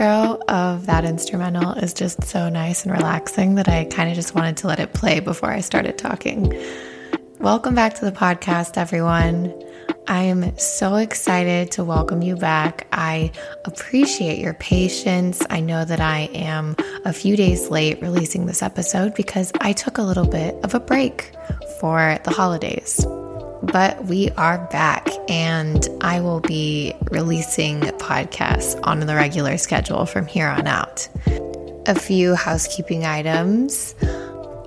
Intro of that instrumental is just so nice and relaxing that I kind of just wanted to let it play before I started talking. Welcome back to the podcast, everyone. I am so excited to welcome you back. I appreciate your patience. I know that I am a few days late releasing this episode because I took a little bit of a break for the holidays but we are back and I will be releasing podcasts on the regular schedule from here on out. A few housekeeping items.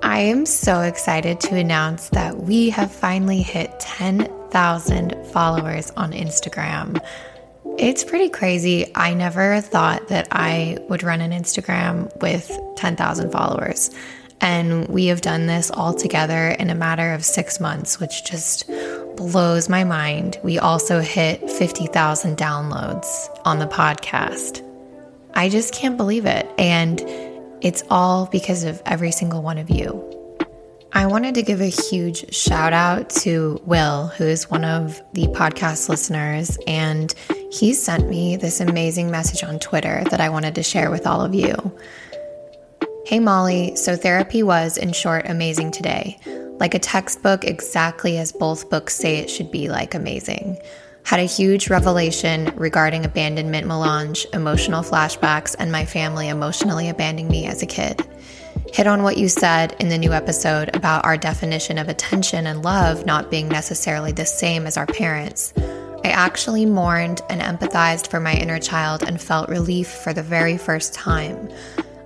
I am so excited to announce that we have finally hit 10,000 followers on Instagram. It's pretty crazy. I never thought that I would run an Instagram with 10,000 followers. And we have done this all together in a matter of six months, which just blows my mind. We also hit 50,000 downloads on the podcast. I just can't believe it. And it's all because of every single one of you. I wanted to give a huge shout out to Will, who is one of the podcast listeners, and he sent me this amazing message on Twitter that I wanted to share with all of you. Hey Molly, so therapy was, in short, amazing today. Like a textbook, exactly as both books say it should be like amazing. Had a huge revelation regarding abandonment melange, emotional flashbacks, and my family emotionally abandoning me as a kid. Hit on what you said in the new episode about our definition of attention and love not being necessarily the same as our parents. I actually mourned and empathized for my inner child and felt relief for the very first time.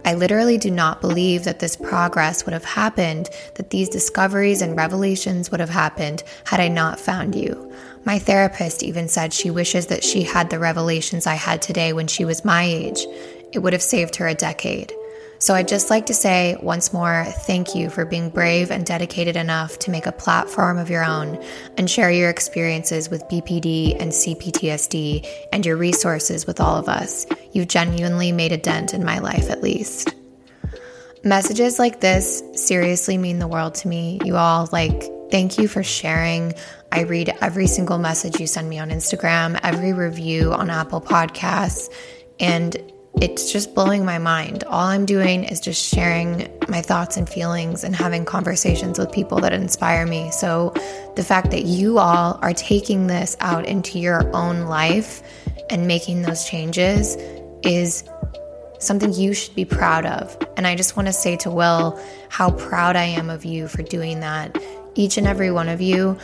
I literally do not believe that this progress would have happened, that these discoveries and revelations would have happened had I not found you. My therapist even said she wishes that she had the revelations I had today when she was my age. It would have saved her a decade. So I'd just like to say once more thank you for being brave and dedicated enough to make a platform of your own and share your experiences with BPD and CPTSD and your resources with all of us. You've genuinely made a dent in my life, at least. Messages like this seriously mean the world to me. You all, like, thank you for sharing. I read every single message you send me on Instagram, every review on Apple Podcasts, and it's just blowing my mind. All I'm doing is just sharing my thoughts and feelings and having conversations with people that inspire me. So, the fact that you all are taking this out into your own life and making those changes is something you should be proud of. And I just want to say to Will how proud I am of you for doing that. Each and every one of you,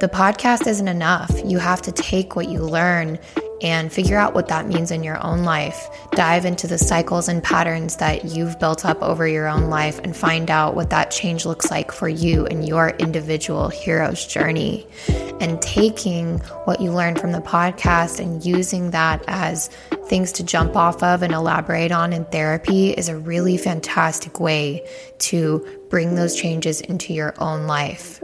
the podcast isn't enough. You have to take what you learn and figure out what that means in your own life. Dive into the cycles and patterns that you've built up over your own life and find out what that change looks like for you and your individual hero's journey. And taking what you learned from the podcast and using that as things to jump off of and elaborate on in therapy is a really fantastic way to bring those changes into your own life.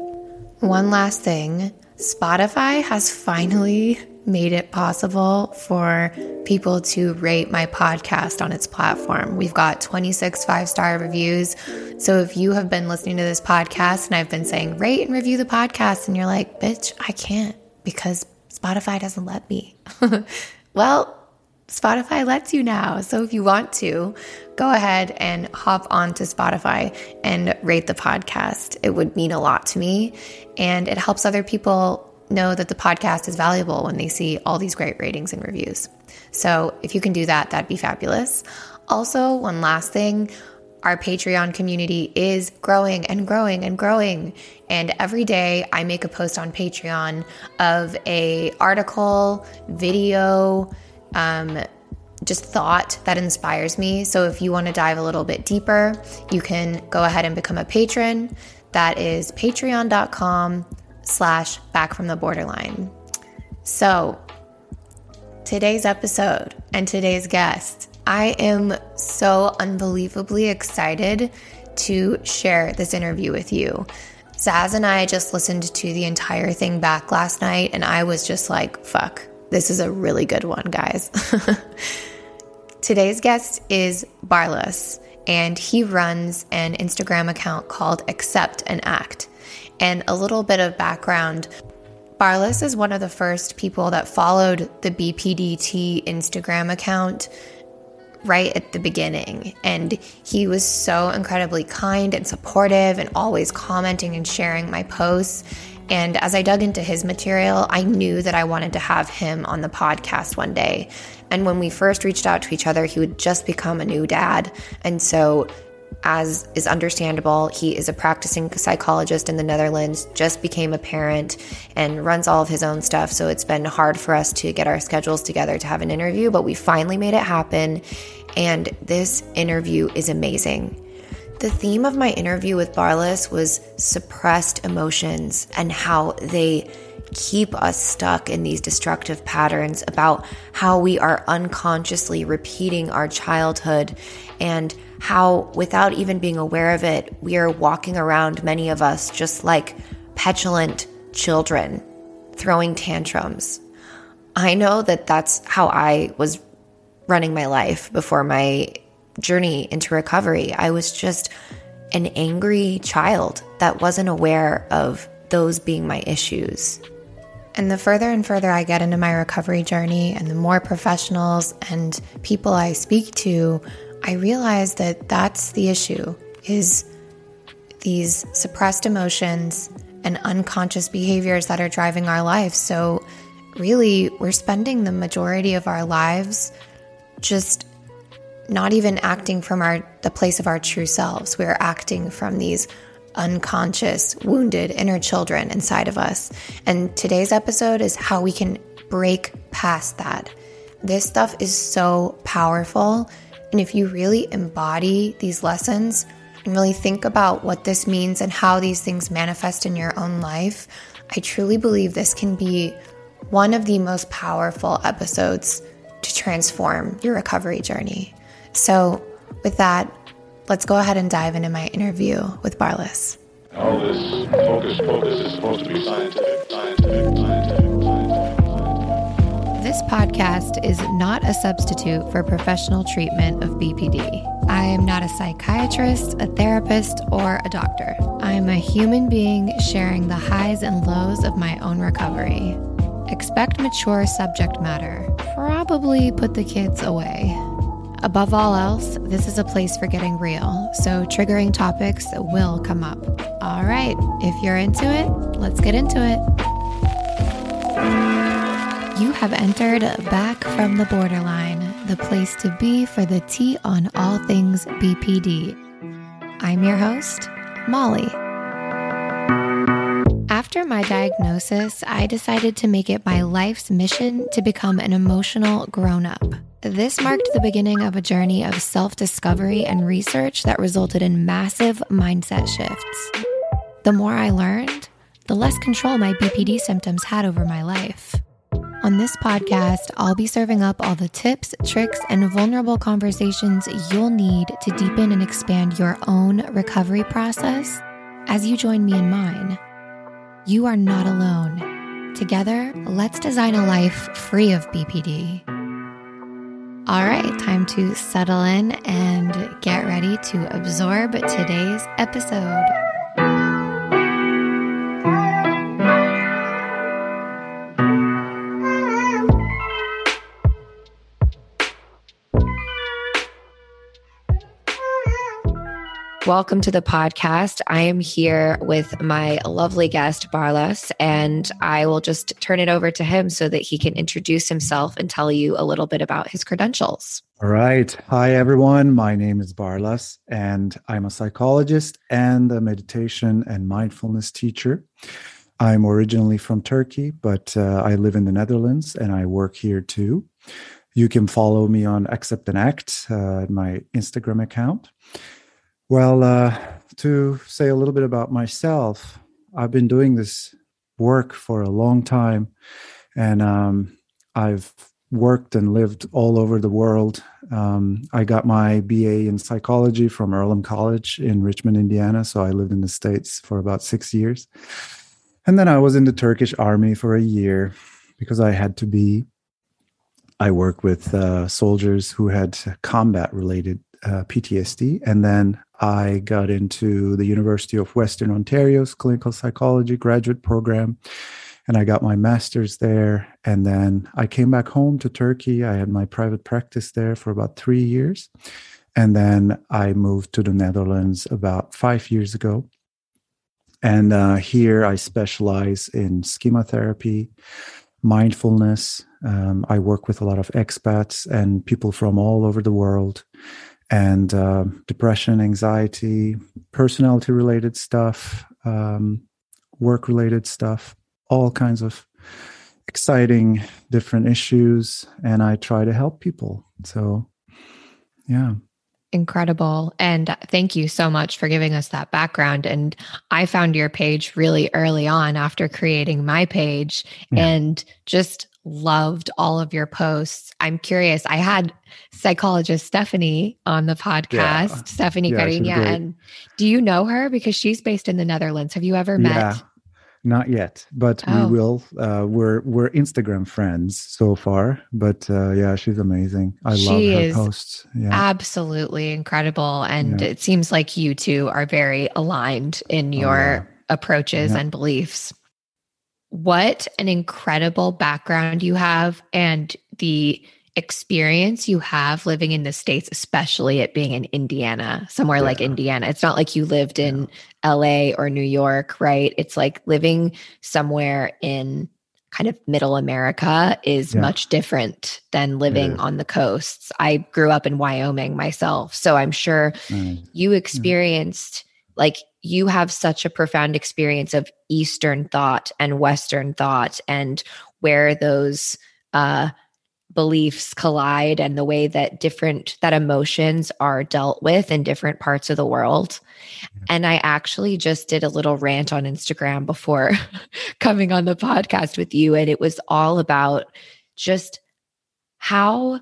One last thing Spotify has finally made it possible for people to rate my podcast on its platform. We've got 26 five star reviews. So if you have been listening to this podcast and I've been saying rate and review the podcast, and you're like, bitch, I can't because Spotify doesn't let me. well, Spotify lets you now. So if you want to, go ahead and hop onto Spotify and rate the podcast. It would mean a lot to me and it helps other people know that the podcast is valuable when they see all these great ratings and reviews. So if you can do that, that'd be fabulous. Also, one last thing our Patreon community is growing and growing and growing. And every day I make a post on Patreon of a article, video, um, just thought that inspires me. So if you want to dive a little bit deeper, you can go ahead and become a patron. That is patreon.com slash back from the borderline. So today's episode and today's guest I am so unbelievably excited to share this interview with you. Zaz and I just listened to the entire thing back last night, and I was just like, fuck, this is a really good one, guys. Today's guest is Barlas, and he runs an Instagram account called Accept and Act. And a little bit of background Barlas is one of the first people that followed the BPDT Instagram account right at the beginning. And he was so incredibly kind and supportive and always commenting and sharing my posts. And as I dug into his material, I knew that I wanted to have him on the podcast one day. And when we first reached out to each other, he would just become a new dad. And so as is understandable, he is a practicing psychologist in the Netherlands, just became a parent, and runs all of his own stuff. So it's been hard for us to get our schedules together to have an interview, but we finally made it happen. And this interview is amazing. The theme of my interview with Barlas was suppressed emotions and how they keep us stuck in these destructive patterns about how we are unconsciously repeating our childhood and how, without even being aware of it, we are walking around, many of us, just like petulant children throwing tantrums. I know that that's how I was running my life before my journey into recovery. I was just an angry child that wasn't aware of those being my issues. And the further and further I get into my recovery journey, and the more professionals and people I speak to, I realize that that's the issue is these suppressed emotions and unconscious behaviors that are driving our lives. So really, we're spending the majority of our lives just not even acting from our the place of our true selves. We're acting from these unconscious, wounded inner children inside of us. And today's episode is how we can break past that. This stuff is so powerful and if you really embody these lessons and really think about what this means and how these things manifest in your own life, I truly believe this can be one of the most powerful episodes to transform your recovery journey. So, with that, let's go ahead and dive into my interview with Barlas. All this focus, focus is supposed to be scientific, scientific, scientific. This podcast is not a substitute for professional treatment of BPD. I am not a psychiatrist, a therapist, or a doctor. I am a human being sharing the highs and lows of my own recovery. Expect mature subject matter. Probably put the kids away. Above all else, this is a place for getting real, so triggering topics will come up. All right, if you're into it, let's get into it. You have entered Back from the Borderline, the place to be for the tea on all things BPD. I'm your host, Molly. After my diagnosis, I decided to make it my life's mission to become an emotional grown up. This marked the beginning of a journey of self discovery and research that resulted in massive mindset shifts. The more I learned, the less control my BPD symptoms had over my life. On this podcast, I'll be serving up all the tips, tricks, and vulnerable conversations you'll need to deepen and expand your own recovery process as you join me in mine. You are not alone. Together, let's design a life free of BPD. All right, time to settle in and get ready to absorb today's episode. Welcome to the podcast. I am here with my lovely guest, Barlas, and I will just turn it over to him so that he can introduce himself and tell you a little bit about his credentials. All right. Hi, everyone. My name is Barlas, and I'm a psychologist and a meditation and mindfulness teacher. I'm originally from Turkey, but uh, I live in the Netherlands and I work here too. You can follow me on Accept and Act, uh, my Instagram account. Well, uh, to say a little bit about myself, I've been doing this work for a long time, and um, I've worked and lived all over the world. Um, I got my BA in psychology from Earlham College in Richmond, Indiana. So I lived in the States for about six years. And then I was in the Turkish army for a year because I had to be. I work with uh, soldiers who had combat related uh, PTSD. And then I got into the University of Western Ontario's clinical psychology graduate program. And I got my master's there. And then I came back home to Turkey. I had my private practice there for about three years. And then I moved to the Netherlands about five years ago. And uh, here I specialize in schema therapy, mindfulness. Um, I work with a lot of expats and people from all over the world and uh, depression, anxiety, personality related stuff, um, work related stuff, all kinds of exciting different issues. And I try to help people. So, yeah. Incredible. And thank you so much for giving us that background. And I found your page really early on after creating my page yeah. and just loved all of your posts. I'm curious. I had psychologist Stephanie on the podcast, yeah. Stephanie yeah, Carina. And do you know her? Because she's based in the Netherlands. Have you ever met? Yeah, not yet, but oh. we will. Uh, we're we're Instagram friends so far, but uh, yeah, she's amazing. I she love her posts. Yeah. Absolutely incredible, and it seems like you two are very aligned in oh, your oh, approaches and beliefs what an incredible background you have and the experience you have living in the States, especially it being in Indiana, somewhere yeah. like Indiana. It's not like you lived in yeah. LA or New York, right? It's like living somewhere in kind of middle America is yeah. much different than living on the coasts. I grew up in Wyoming myself. So I'm sure mm. you experienced like you have such a profound experience of Eastern thought and Western thought and where those uh, beliefs collide and the way that different that emotions are dealt with in different parts of the world. And i actually just did a little rant on instagram before coming on the podcast with you and it was all about just how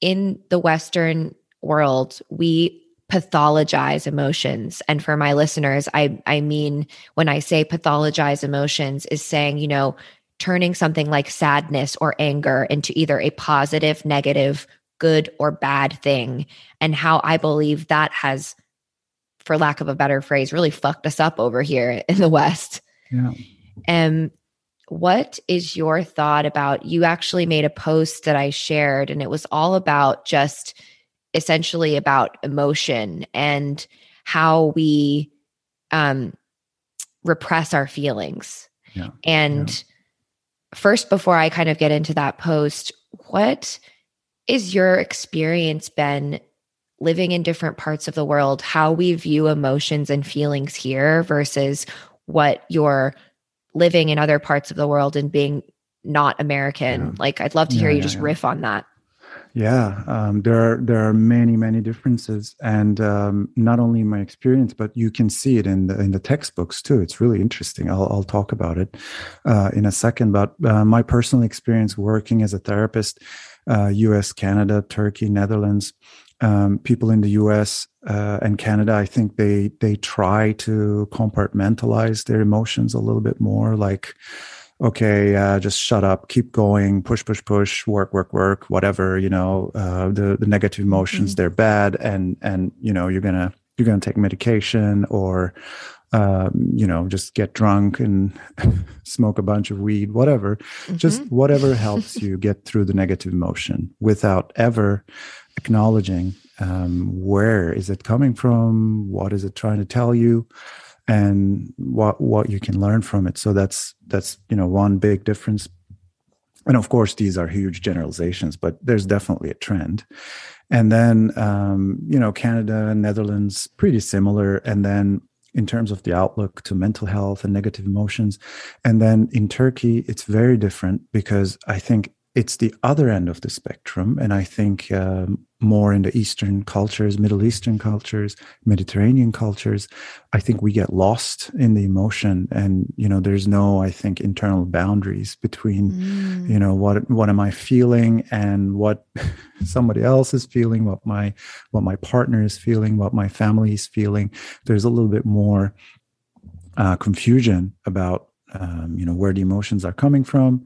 in the western world we pathologize emotions. And for my listeners, I I mean when I say pathologize emotions is saying, you know, turning something like sadness or anger into either a positive, negative, good or bad thing and how I believe that has for lack of a better phrase really fucked us up over here in the west. Yeah. And um, what is your thought about you actually made a post that I shared and it was all about just essentially about emotion and how we um, repress our feelings. Yeah. And yeah. first, before I kind of get into that post, what is your experience been living in different parts of the world, how we view emotions and feelings here versus what you're living in other parts of the world and being not American? Yeah. Like, I'd love to hear you just riff on that. Yeah, um, there are there are many many differences, and um, not only in my experience, but you can see it in the in the textbooks too. It's really interesting. I'll I'll talk about it uh, in a second. But uh, my personal experience working as a therapist, uh, U.S., Canada, Turkey, Netherlands, um, people in the U.S. Uh, and Canada, I think they they try to compartmentalize their emotions a little bit more, like okay, uh, just shut up, keep going, push, push, push, work, work, work, whatever. You know, uh, the the negative emotions mm-hmm. they're bad, and and you know you're gonna you're gonna take medication or um, you know just get drunk and smoke a bunch of weed, whatever. Mm-hmm. Just whatever helps you get through the negative emotion without ever acknowledging um, where is it coming from what is it trying to tell you and what what you can learn from it. So that's that's you know one big difference. And of course these are huge generalizations but there's definitely a trend. And then um, you know canada and netherlands pretty similar. And then in terms of the outlook to mental health and negative emotions. And then in turkey it's very different because i think it's the other end of the spectrum. And i think um, more in the eastern cultures middle eastern cultures mediterranean cultures i think we get lost in the emotion. And you know there's no i think internal boundaries between mm. you know what what am i feeling and what somebody else is feeling what my what my partner is feeling what my family is feeling. There's a little bit more uh, confusion about um, you know where the emotions are coming from.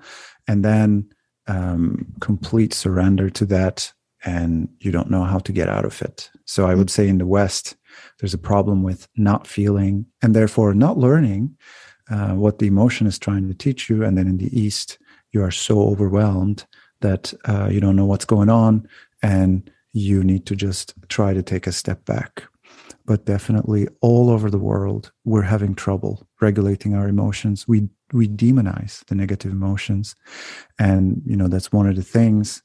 And then um, complete surrender to that and you don't know how to get out of it. So I would say in the West, there's a problem with not feeling and therefore not learning uh, what the emotion is trying to teach you. And then in the East, you are so overwhelmed that uh, you don't know what's going on and you need to just try to take a step back. But definitely all over the world, we're having trouble regulating our emotions. We we demonize the negative emotions and you know that's one of the things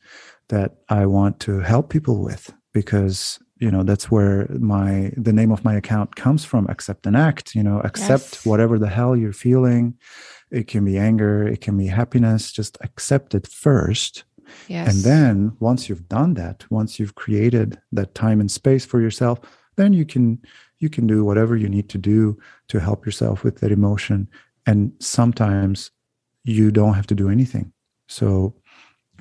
that i want to help people with because you know that's where my the name of my account comes from accept and act you know accept yes. whatever the hell you're feeling it can be anger it can be happiness just accept it first yes. and then once you've done that once you've created that time and space for yourself then you can you can do whatever you need to do to help yourself with that emotion and sometimes you don't have to do anything so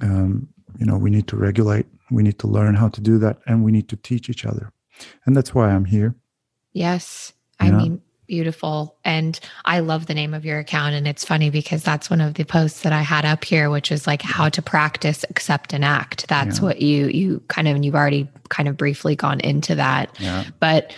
um, you know we need to regulate we need to learn how to do that and we need to teach each other and that's why i'm here yes i yeah. mean beautiful and i love the name of your account and it's funny because that's one of the posts that i had up here which is like how to practice accept and act that's yeah. what you you kind of and you've already kind of briefly gone into that yeah. but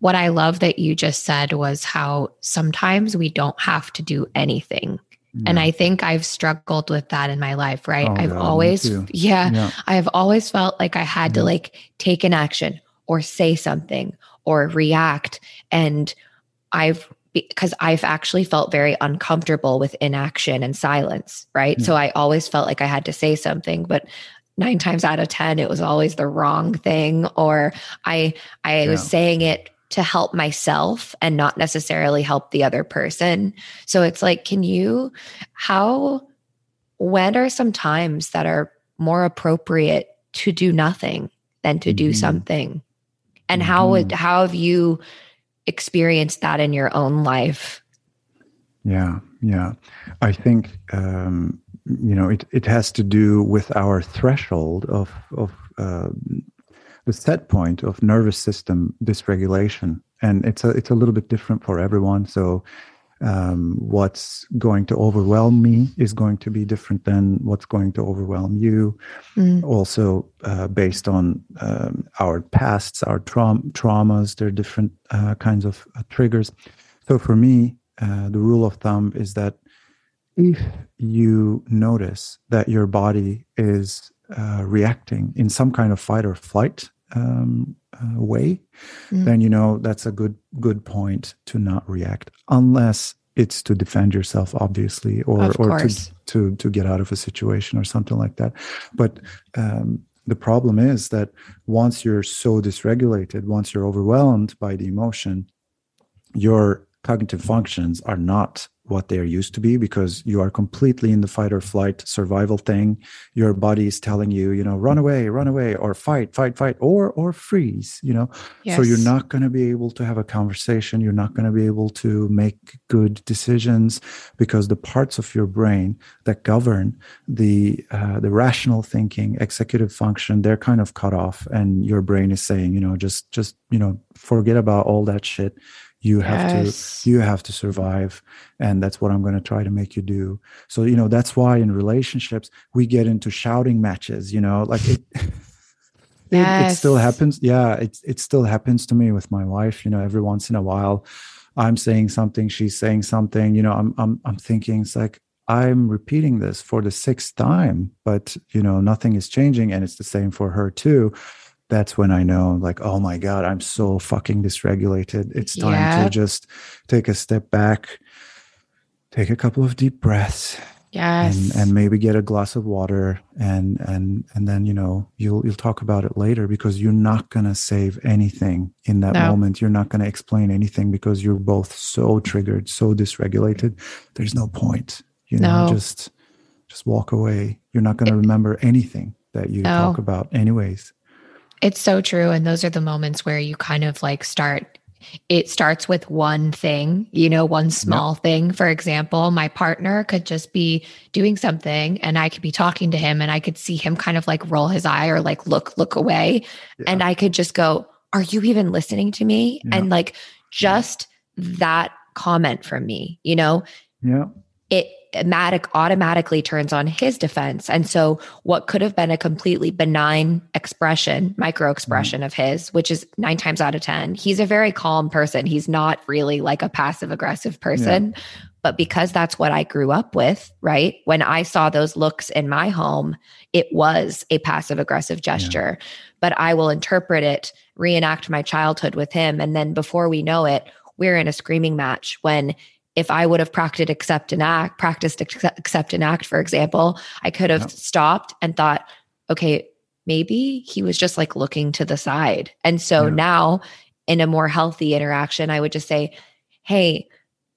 what I love that you just said was how sometimes we don't have to do anything. And I think I've struggled with that in my life, right? Oh, I've God, always, yeah, yeah, I've always felt like I had yeah. to mm-hmm. like take an action or say something or react. And I've, because I've actually felt very uncomfortable with inaction and silence, right? So I always felt like I had to say something, but nine times out of 10, it was always the wrong thing. Or I, I was saying it to help myself and not necessarily help the other person. So it's like, can you, how, when are some times that are more appropriate to do nothing than to do mm-hmm. something? And mm-hmm. how would, how have you experienced that in your own life? Yeah, yeah. I think, um, you know, it, it has to do with our threshold of, of, uh, the set point of nervous system dysregulation. And it's a it's a little bit different for everyone. So um, what's going to overwhelm me is going to be different than what's going to overwhelm you. Mm. also uh, based on um, our pasts our tra- traumas there are different uh, kinds of uh, triggers. So for me uh, the rule of thumb is that if you notice that your body is uh, reacting in some kind of fight or flight um, uh, way, mm. then you know that's a good good point to not react, unless it's to defend yourself, obviously, or or to, to to get out of a situation or something like that. But um, the problem is that once you're so dysregulated, once you're overwhelmed by the emotion, your cognitive functions are not what they are used to be because you are completely in the fight or flight survival thing. Your body is telling you you know run away run away or fight fight fight or or freeze you know? Yes. so you're not going to be able to have a conversation. You're not going to be able to make good decisions because the parts of your brain that govern the uh, the rational thinking executive function they're kind of cut off and your brain is saying you know just just you know forget about all that shit you have yes. to you have to survive and that's what i'm going to try to make you do so you know that's why in relationships we get into shouting matches you know like it yes. it, it, still happens yeah it, it still happens to me with my wife you know every once in a while i'm saying something she's saying something you know i'm i'm, I'm thinking it's like i'm repeating this for the sixth time but you know nothing is changing and it's the same for her too that's when I know, like, oh my God, I'm so fucking dysregulated. It's time Yeah. to just take a step back, take a couple of deep breaths, Yes. and and maybe get a glass of water and and and then you know you'll you'll talk about it later because you're not going to save anything in that No. moment you're not going to explain anything because you're both so triggered so dysregulated there's no point you know No. just just walk away you're not going to remember anything that you No. talk about anyways It's so true. And those are the moments where you kind of like start, it starts with one thing, you know, one small thing. For example, my partner could just be doing something and I could be talking to him and I could see him kind of like roll his eye or like look, look away. Yeah. And I could just go, Are you even listening to me? Yeah. And like just that comment from me, you know, yeah it automatic automatically turns on his defense. And so what could have been a completely benign expression, micro expression of his, which is nine times out of 10, he's a very calm person. He's not really like a passive aggressive person. But because that's what I grew up with, right? When I saw those looks in my home, it was a passive aggressive gesture. But I will interpret it, reenact my childhood with him. And then before we know it, we're in a screaming match when if I would have practiced accept and act, practiced accept, and act, for example, I could have Yeah. stopped and thought, okay, maybe he was just like looking to the side. And so Yeah. now in a more healthy interaction, I would just say, hey,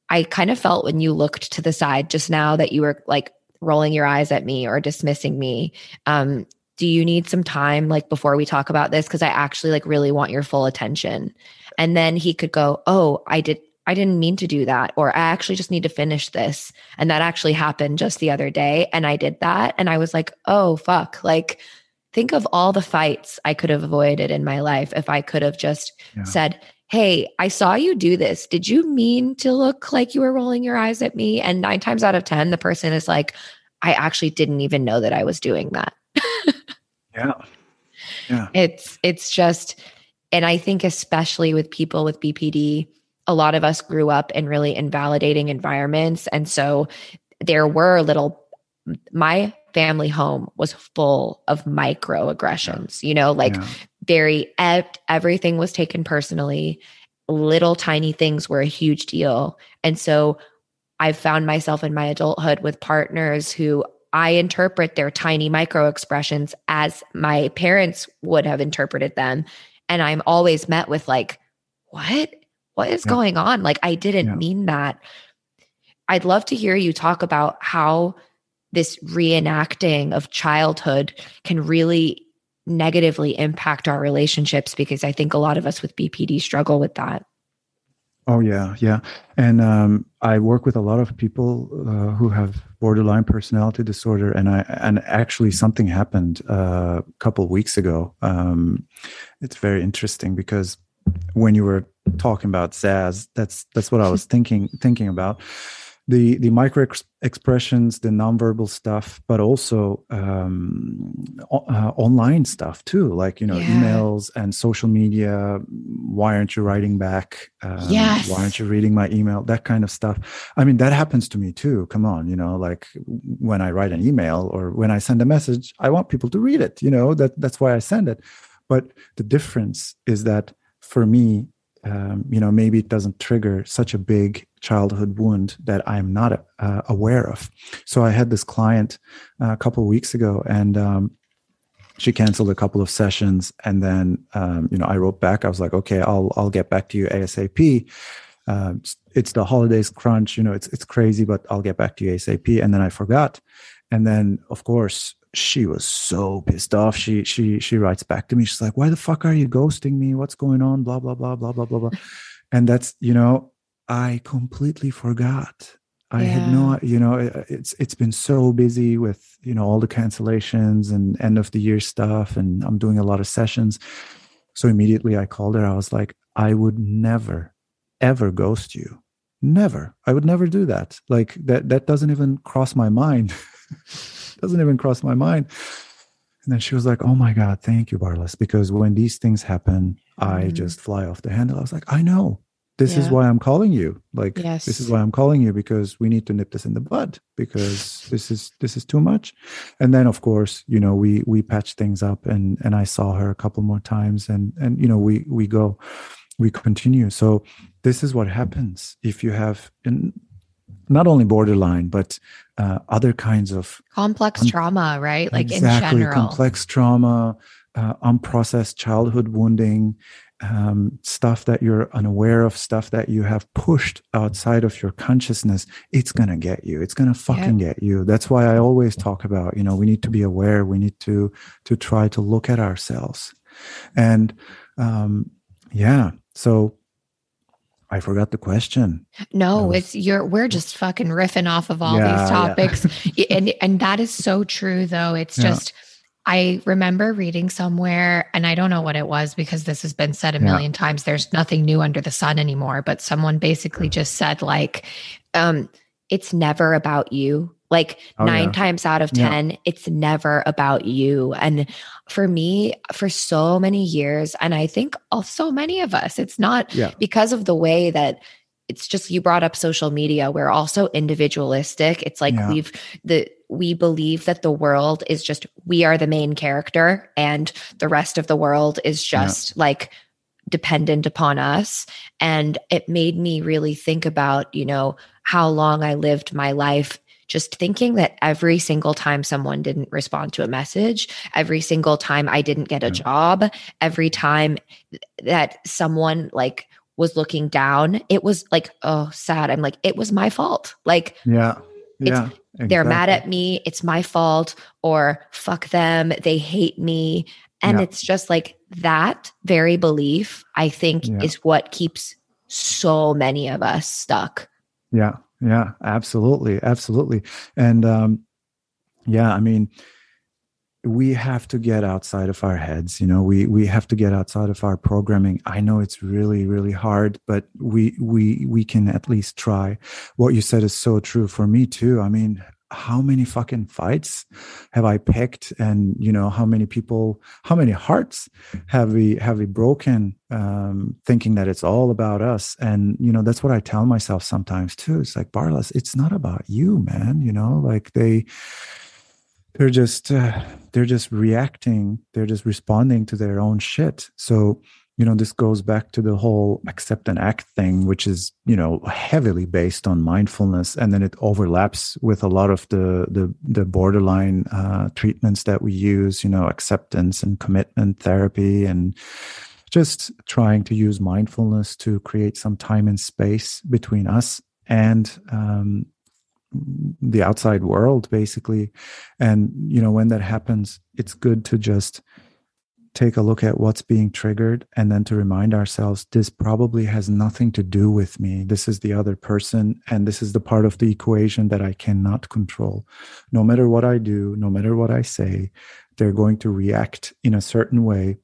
I kind of felt when you looked to the side just now that you were like rolling your eyes at me or dismissing me. Um, do you need some time like before we talk about this? Because I actually like really want your full attention. And then he could go, Oh, I did I didn't mean to do that, or I actually just need to finish this. And that actually happened just the other day. And I did that. And I was like, oh, fuck. Like, think of all the fights I could have avoided in my life if I could have just Yeah. said, Hey, I saw you do this. Did you mean to look like you were rolling your eyes at me? And nine times out of 10, the person is like, I actually didn't even know that I was doing that. yeah yeah It's it's just and I think especially with people with BPD, a lot of us grew up in really invalidating environments and so there were little my family home was full of microaggressions, you know, like yeah. very everything was taken personally. Little tiny things were a huge deal. And so I've found myself in my adulthood with partners who I interpret their tiny micro expressions as my parents would have interpreted them. And I'm always met with, like, what? What is Yeah. going on? Like, I didn't Yeah. mean that. I'd love to hear you talk about how this reenacting of childhood can really negatively impact our relationships because I think a lot of us with BPD struggle with that. Oh yeah, yeah, and um, I work with a lot of people uh, who have borderline personality disorder, and I and actually something happened uh, a couple of weeks ago. Um, it's very interesting because when you were talking about Zaz, that's that's what I was thinking thinking about the the micro ex- expressions, the nonverbal stuff, but also um, o- uh, online stuff too, like you know Yeah. emails and social media. Why aren't you writing back? Um, Yes. Why aren't you reading my email? That kind of stuff. I mean, that happens to me too. Come on, you know, like when I write an email or when I send a message, I want people to read it. You know, that that's why I send it. But the difference is that for me, um, you know, maybe it doesn't trigger such a big childhood wound that I'm not uh, aware of. So I had this client uh, a couple weeks ago, and um, she canceled a couple of sessions, and then um, you know I wrote back. I was like, okay, I'll I'll get back to you asap. Um, it's the holidays crunch, you know, it's it's crazy, but I'll get back to you asap. And then I forgot, and then of course she was so pissed off. She she she writes back to me. She's like, "Why the fuck are you ghosting me? What's going on? Blah blah blah blah blah blah blah." And that's you know, I completely forgot. I had no, you know, it- it's it's been so busy with you know all the cancellations and end of the year stuff, and I'm doing a lot of sessions. So immediately I called her. I was like, I would never, ever ghost you. Never. I would never do that. Like that. That doesn't even cross my mind. doesn't even cross my mind. And then she was like, "Oh my God, thank you, Barlas." Because when these things happen, I Mhm. just fly off the handle. I was like, "I know. this is why i'm calling you like this is why i'm calling you because we need to nip this in the bud because this is this is too much and then of course you know we we patched things up and and i saw her a couple more times and and you know we we go we continue so this is what happens if you have in not only borderline but uh, other kinds of Complex Un- trauma, right? Like exactly in general. complex trauma uh, unprocessed childhood wounding um, stuff that you're unaware of stuff that you have pushed outside of your consciousness. It's going to get you. It's going to fucking get you. That's why i always talk about you know we need to be aware. We need to to try to look at ourselves. And um yeah. So i forgot the question No, was- it's you're we're just fucking riffing off of all Yeah, these topics. Y- and and that is so true though. It's Yeah. just I remember reading somewhere and I don't know what it was because this has been said a Yeah. million times there's nothing new under the sun anymore, but someone basically just said like um it's never about you. Like Oh, nine yeah. times out of Yeah. 10, it's never about you. And for me, for so many years, and I think also many of us, it's not Yeah. because of the way that it's just you brought up social media we're also individualistic it's like Yeah. we've the we believe that the world is just we are the main character and the rest of the world is Yeah. just like dependent upon us and it made me really think about you know how long i lived my life just thinking that every single time someone didn't respond to a message every single time i didn't get a job every time that someone like was looking down it was like oh sad. I'm like it was my fault. Like yeah. It's- yeah. they're mad at me it's my fault or fuck them they hate me. And Yeah. it's just like that very belief i think Yeah. is what keeps so many of us stuck Yeah, yeah, absolutely, absolutely. And um, yeah, I mean, we have to get outside of our heads. You know, we we have to get outside of our programming. I know it's really, really hard, but we we we can at least try. What you said is so true for me too. I mean, how many fucking fights have I picked, and you know, how many people, how many hearts have we have we broken um, thinking that it's all about us? And you know that's what i tell myself sometimes too. It's like Barlas, it's not about you man. You know like they they're just uh, they're just reacting. They're just responding to their own shit. So you know this goes back to the whole accept and act thing which is you know heavily based on mindfulness. And then it overlaps with a lot of the the, the borderline uh, treatments that we use you know acceptance and commitment therapy and just trying to use mindfulness to create some time and space between us and um, the outside world basically. And you know when that happens it's good to just take a look at what's being triggered and then to remind ourselves this probably has nothing to do with me. This is the other person and this is the part of the equation that i cannot control. No matter what i do no matter what i say they're going to react in a certain way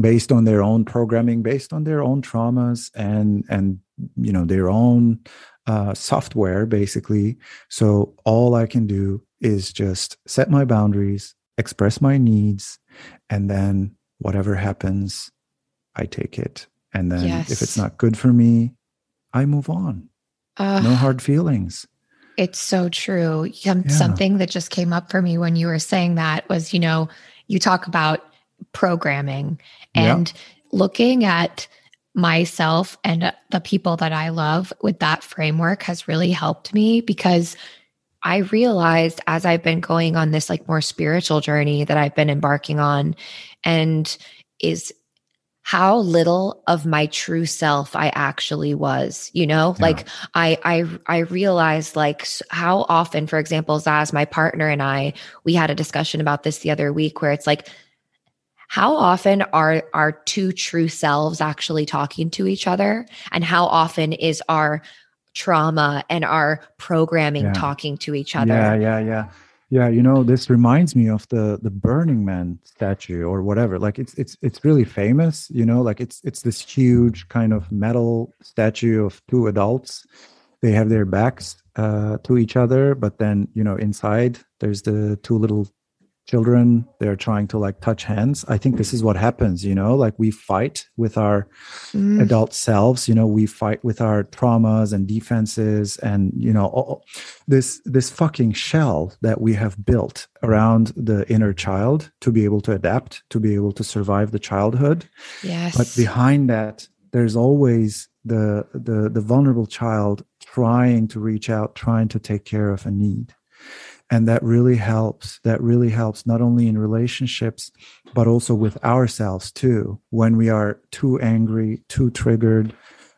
based on their own programming based on their own traumas and and you know their own uh, software basically. So all i can do is just set my boundaries express my needs and then whatever happens i take it and then if it's not good for me i move on Ugh. no hard feelings It's so true. Some- Yeah. Something that just came up for me when you were saying that was, you know, you talk about programming Yeah. and looking at myself and the people that I love with that framework has really helped me because I realized as I've been going on this like more spiritual journey that I've been embarking on and is how little of my true self I actually was, you know? Yeah. Like I I I realized like how often for example Zaz my partner and I we had a discussion about this the other week where it's like how often are our two true selves actually talking to each other and how often is our trauma and our programming Yeah. talking to each other Yeah, yeah, yeah. Yeah, you know, this reminds me of the the Burning Man statue or whatever. Like it's it's it's really famous, you know, like it's it's this huge kind of metal statue of two adults. They have their backs uh to each other, but then, you know, inside there's the two little children they're trying to like touch hands i think this is what happens you know like we fight with our Mm. adult selves you know we fight with our traumas and defenses and you know all, this this fucking shell that we have built around the inner child to be able to adapt to be able to survive the childhood Yes. but behind that there's always the the the vulnerable child trying to reach out trying to take care of a need and that really helps that really helps not only in relationships but also with ourselves too. When we are too angry too triggered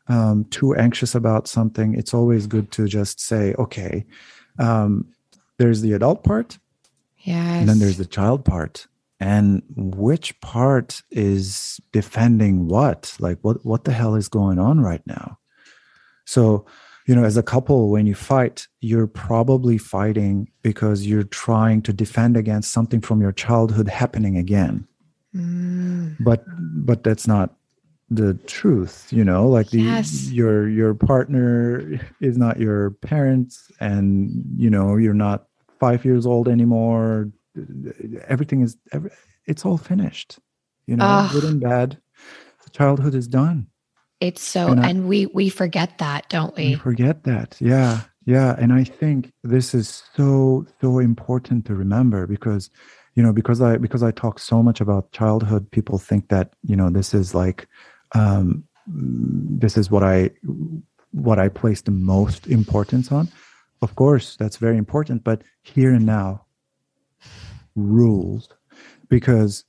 um, too anxious about something it's always good to just say okay um, there's the adult part yes. and then there's the child part. And which part is defending what? Like what what the hell is going on right now? So you know as a couple when you fight you're probably fighting because you're trying to defend against something from your childhood happening again Mm. but but that's not the truth you know like the Yes. your your partner is not your parents and you know you're not five years old anymore everything is every, it's all finished you know Ugh. good and bad the childhood is done It's so, And and, we we forget that, don't we? We? forget that. Yeah yeah. And i think this is so so important to remember because you know because i because i talk so much about childhood people think that you know this is like um this is what i what i place the most importance on. Of course that's very important but here and now rules. Because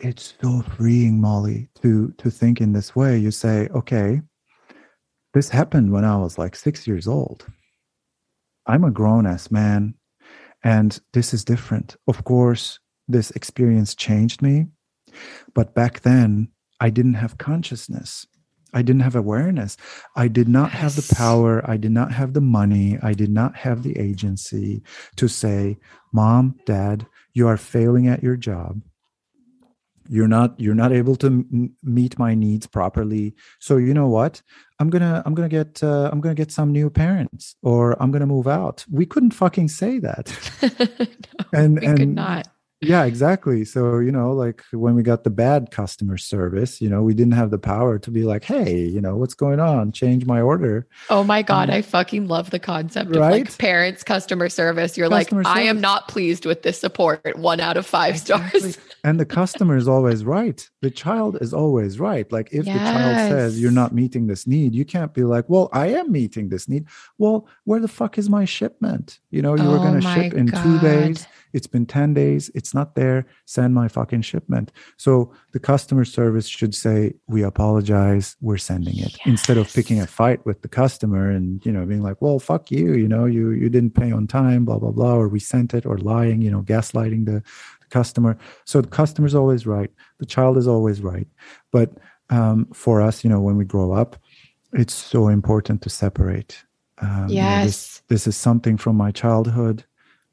it's so freeing molly to to think in this way you say okay this happened when I was like six years old. I'm a grown ass man, and this is different. Of course, this experience changed me, but back then I didn't have consciousness. I didn't have awareness. I did not have the power. I did not have the money. I did not have the agency to say, Mom, Dad, you are failing at your job. You're not you're not able to m- meet my needs properly. So you know what? I'm gonna I'm gonna get uh, I'm gonna get some new parents or I'm gonna move out. We couldn't fucking say that. no, And we and could not. Yeah, exactly. So you know, like when we got the bad customer service, you know, we didn't have the power to be like, hey, you know, what's going on? Change my order. Oh my God, Um, I fucking love the concept of like parents customer service. You're Customer like, I am not pleased with this support. One out of five Exactly. stars. and the customer is always right. The child is always right. Like if the child says you're not meeting this need, you can't be like, well, I am meeting this need. Well, where the fuck is my shipment? You know, you were Oh going to ship in two days. It's been 10 days. It's not there. Send my fucking shipment. So the customer service should say, we apologize. We're sending it instead of picking a fight with the customer and, you know, being like, well, fuck you. You know, you, you didn't pay on time, blah, blah, blah, or we sent it or lying, you know, gaslighting the, the customer. So the customer's always right. The child is always right. But um, for us, you know, when we grow up, it's so important to separate. Um, you know, this, Yes. this is something from my childhood,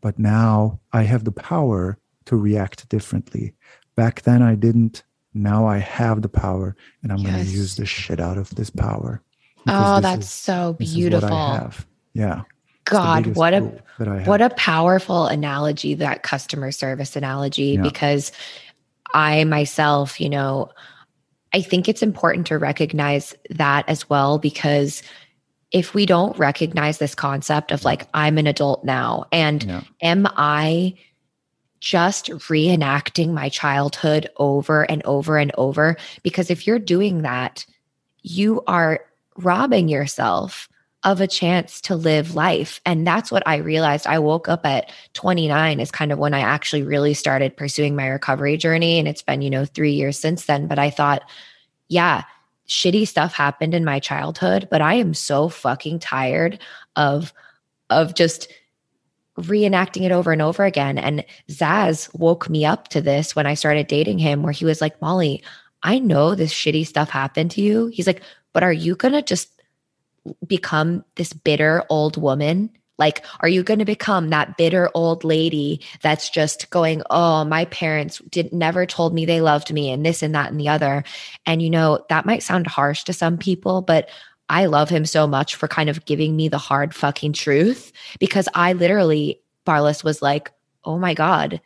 but now I have the power to react differently. Back then I didn't. Now I have the power, and I'm going to use the shit out of this power. Oh, this that's is- so beautiful. what I have. Yeah. God, what a tool that I have. What a powerful analogy, that customer service analogy, Yeah. because I myself, you know, I think it's important to recognize that as well, because if we don't recognize this concept of like, I'm an adult now, and yeah. am I just reenacting my childhood over and over and over? Because if you're doing that, you are robbing yourself of a chance to live life. And that's what I realized. I woke up at 29 is kind of when I actually really started pursuing my recovery journey. And it's been, you know, three years since then. But I thought, yeah, shitty stuff happened in my childhood, but I am so fucking tired of of just reenacting it over and over again. And Zaz woke me up to this when I started dating him, where he was like, Molly, I know this shitty stuff happened to you. He's like, but are you gonna just become this bitter old woman? Like, are you going to become that bitter old lady that's just going, oh, my parents did never told me they loved me and this and that and the other? And you know, that might sound harsh to some people, but I love him so much for kind of giving me the hard fucking truth because I literally, Barlas was like, oh my God,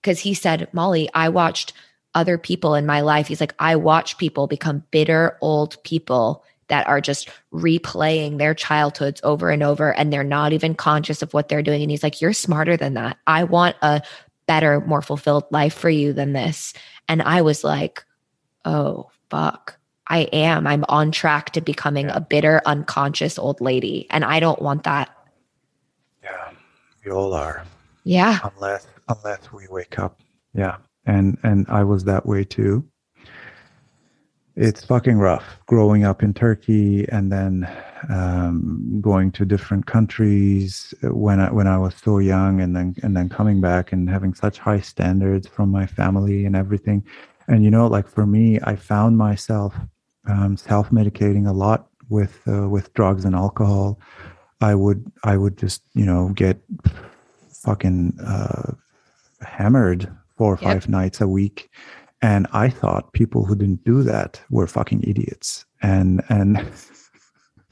because he said, Molly, I watched other people in my life. He's like, I watch people become bitter old people that are just replaying their childhoods over and over and they're not even conscious of what they're doing. And he's like, You're smarter than that. I want a better, more fulfilled life for you than this. And I was like, Oh, fuck. I am. I'm on track to becoming a bitter, unconscious old lady. And I don't want that. Yeah, we all are. Yeah. Unless unless we wake up. Yeah. And and I was that way too. It's fucking rough growing up in Turkey and then um, going to different countries when I when I was so young and then and then coming back and having such high standards from my family and everything. And you know, like for me, I found myself um, self medicating a lot with uh, with drugs and alcohol. I would I would just you know get fucking uh, hammered four or Yep. five nights a week, and I thought people who didn't do that were fucking idiots. And and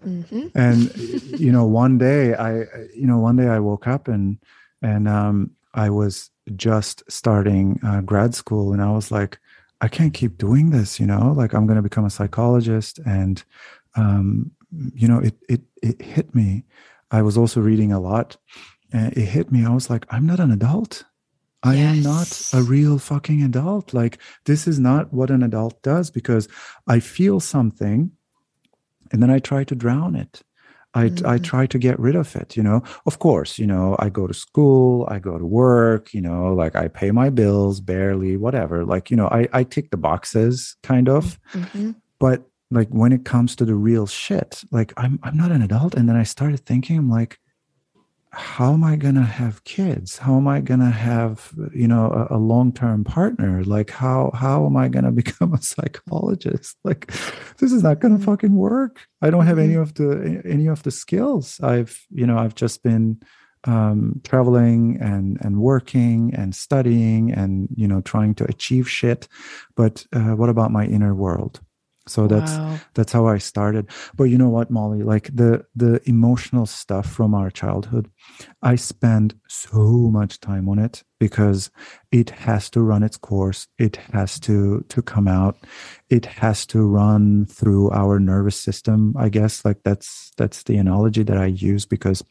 hmm and you know one day I you know one day I woke up and and um, I was just starting uh, grad school, and I was like, I can't keep doing this. You know, like I'm going to become a psychologist, and um, you know, it it it hit me. I was also reading a lot, and it hit me. I was like, I'm not an adult. I am not a real fucking adult. Like this is not what an adult does because I feel something, and then I try to drown it. I, I Mhm. try to get rid of it, you know. Of course, you know, I go to school, I go to work, you know, like I pay my bills barely, whatever. Like, you know, I, I tick the boxes kind of. hmm But like when it comes to the real shit, like I'm I'm not an adult. And then I started thinking, I'm like, how am I gonna have kids? How am I gonna have, you know, a, a long-term partner? Like how how am I gonna become a psychologist? Like this is not gonna Mhm. fucking work. I don't have any Mhm. of the any of the skills. I've, you know, I've just been um traveling and and working and studying and you know trying to achieve shit but uh, what about my inner world so that's Wow. that's how i started. But you know what molly? Like the the emotional stuff from our childhood i spend so much time on it because it has to run its course. It has to to come out. It has to run through our nervous system i guess. Like that's that's the analogy that i use because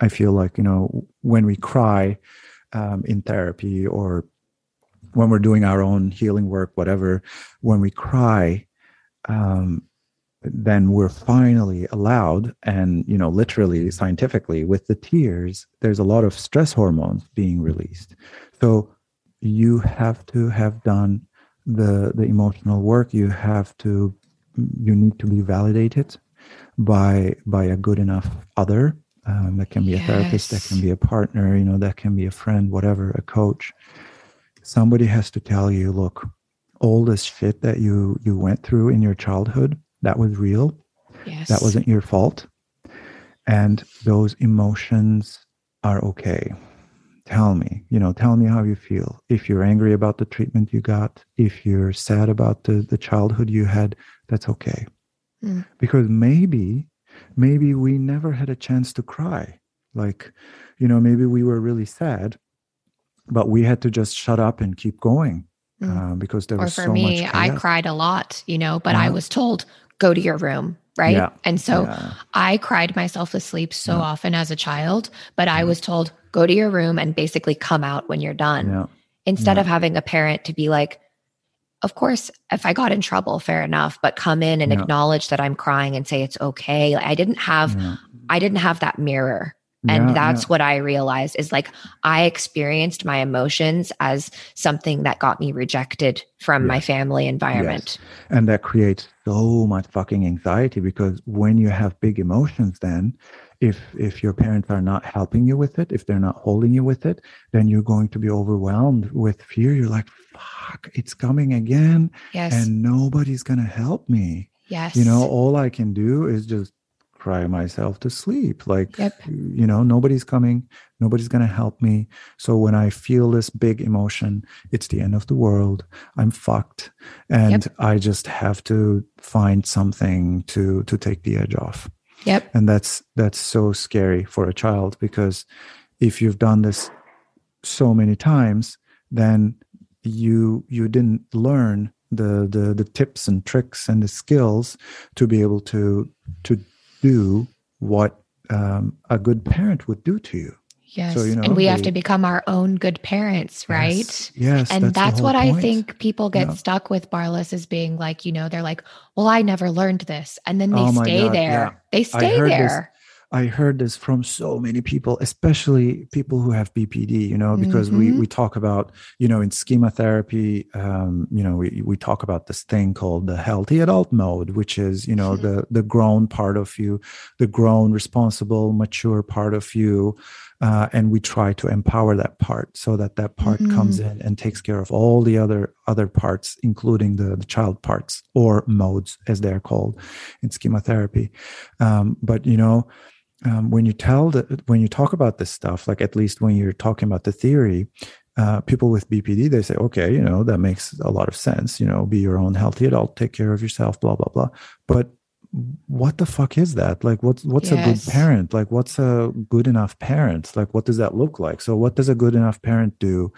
i feel like you know when we cry um, in therapy or when we're doing our own healing work whatever when we cry um, then we're finally allowed and you know literally scientifically with the tears there's a lot of stress hormones being released. So you have to have done the the emotional work. You have to you need to be validated by by a good enough other um, that can be a therapist that can be a partner you know that can be a friend whatever a coach. Somebody has to tell you look all this shit that you you went through in your childhood that was real Yes. that wasn't your fault and those emotions are okay tell me you know tell me how you feel if you're angry about the treatment you got if you're sad about the the childhood you had that's okay Mm. because maybe maybe we never had a chance to cry like you know maybe we were really sad but we had to just shut up and keep going. Uh, because there or was for so me, much I cried a lot, you know, but I was told, go to your room. Right. Yeah. And so Yeah. I cried myself to sleep so Yeah. often as a child, but I was told, go to your room and basically come out when you're done. yeah Instead Yeah. of having a parent to be like, of course, if I got in trouble, fair enough, but come in and Yeah. acknowledge that I'm crying and say it's okay. Like, I didn't have, yeah. I didn't have that mirror. And Yeah, that's yeah. what I realized is like I experienced my emotions as something that got me rejected from my family environment. and that creates so much fucking anxiety because when you have big emotions then if if your parents are not helping you with it if they're not holding you with it then you're going to be overwhelmed with fear you're like fuck it's coming again Yes. and nobody's going to help me yes. you know all i can do is just cry myself to sleep. Like Yep. you know nobody's coming nobody's going to help me. So when i feel this big emotion it's the end of the world. I'm fucked. And i just have to find something to to take the edge off. Yep. and that's that's so scary for a child because if you've done this so many times then you you didn't learn the the the tips and tricks and the skills to be able to to do what um, a good parent would do to you. Yes. So, you know, and we have to become our own good parents, right? Yes, yes and that's, whole what I think people get Yeah. stuck with Barlas is being like, you know, they're like, well, I never learned this. And then they Oh stay God, there. yeah. They stay heard this there. I heard this from so many people, especially people who have BPD, you know, because we, Mhm. we talk about, you know, in schema therapy, um, you know, we, we talk about this thing called the healthy adult mode, which is, you know, Mhm. the, the grown part of you, the grown, responsible, mature part of you. Uh, and we try to empower that part so that that part comes in and takes care of all the other other parts, including the, the child parts or modes, as they're called in schema therapy. Um, but you know, um, when you tell the when you talk about this stuff, like at least when you're talking about the theory, uh, people with BPD they say, okay, you know, that makes a lot of sense. You know, be your own healthy adult, take care of yourself, blah blah blah. But what the fuck is that? Like, what's what's a good parent? Like, what's a good enough parent? Like, what does that look like? So, what does a good enough parent do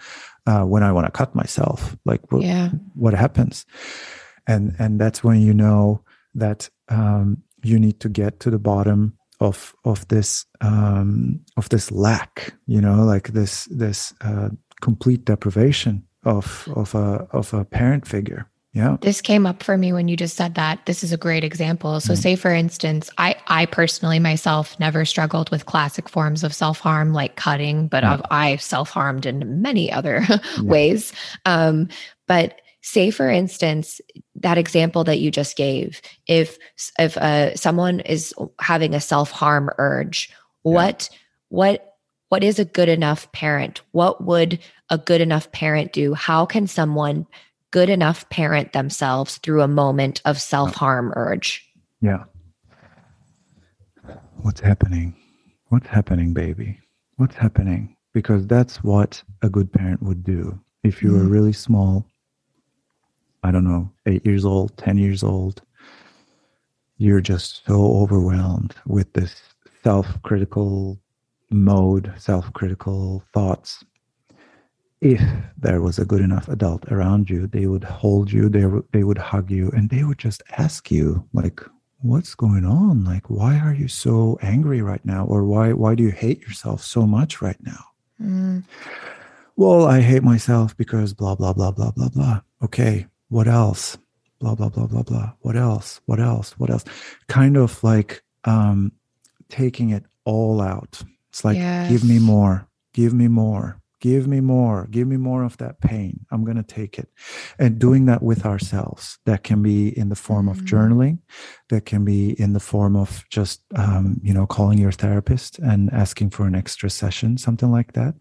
uh, when I want to cut myself? Like, what, Yeah. what happens and and that's when you know that um, you need to get to the bottom of of this um, of this lack you know like this this uh, complete deprivation of of a of a parent figure yeah This came up for me when you just said that. This is a great example. So, Mhm. say for instance, I I personally myself never struggled with classic forms of self harm like cutting, but Yeah. I've, I self harmed in many other ways. Um, but say for instance that example that you just gave, if if uh, someone is having a self harm urge, what what what is a good enough parent? What would a good enough parent do? How can someone good enough parent themselves through a moment of self harm urge? yeah what's happening what's happening baby what's happening because that's what a good parent would do if you were Mhm. really small i don't know 8 years old 10 years old you're just so overwhelmed with this self-critical mode self-critical thoughts. If there was a good enough adult around you they would hold you they, would- they would hug you and they would just ask you like what's going on? Like why are you so angry right now? Or why why do you hate yourself so much right now? Mm, well i hate myself because blah blah blah blah blah blah. Okay what else? Blah blah blah blah blah. What else? What else? What else? Kind of like um taking it all out. It's like give me more give me more give me more give me more of that pain. I'm going to take it. And doing that with ourselves. That can be in the form of Mm. journaling. That can be in the form of just um, you know calling your therapist and asking for an extra session something like that.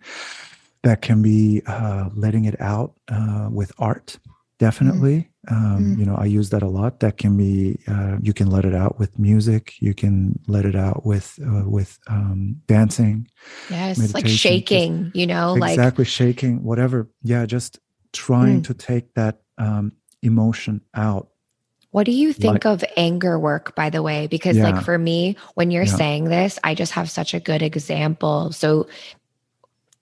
That can be uh, letting it out uh, with art definitely um, Mm. you know i use that a lot that can be uh, you can let it out with music you can let it out with uh, with um, dancing yes, like just- shaking, you know, like exactly shaking whatever yeah just trying Mm. to take that um, emotion out What do you think Like- of anger work, by the way? Because, Yeah. like, for me, when you're Yeah. saying this, I just have such a good example. So,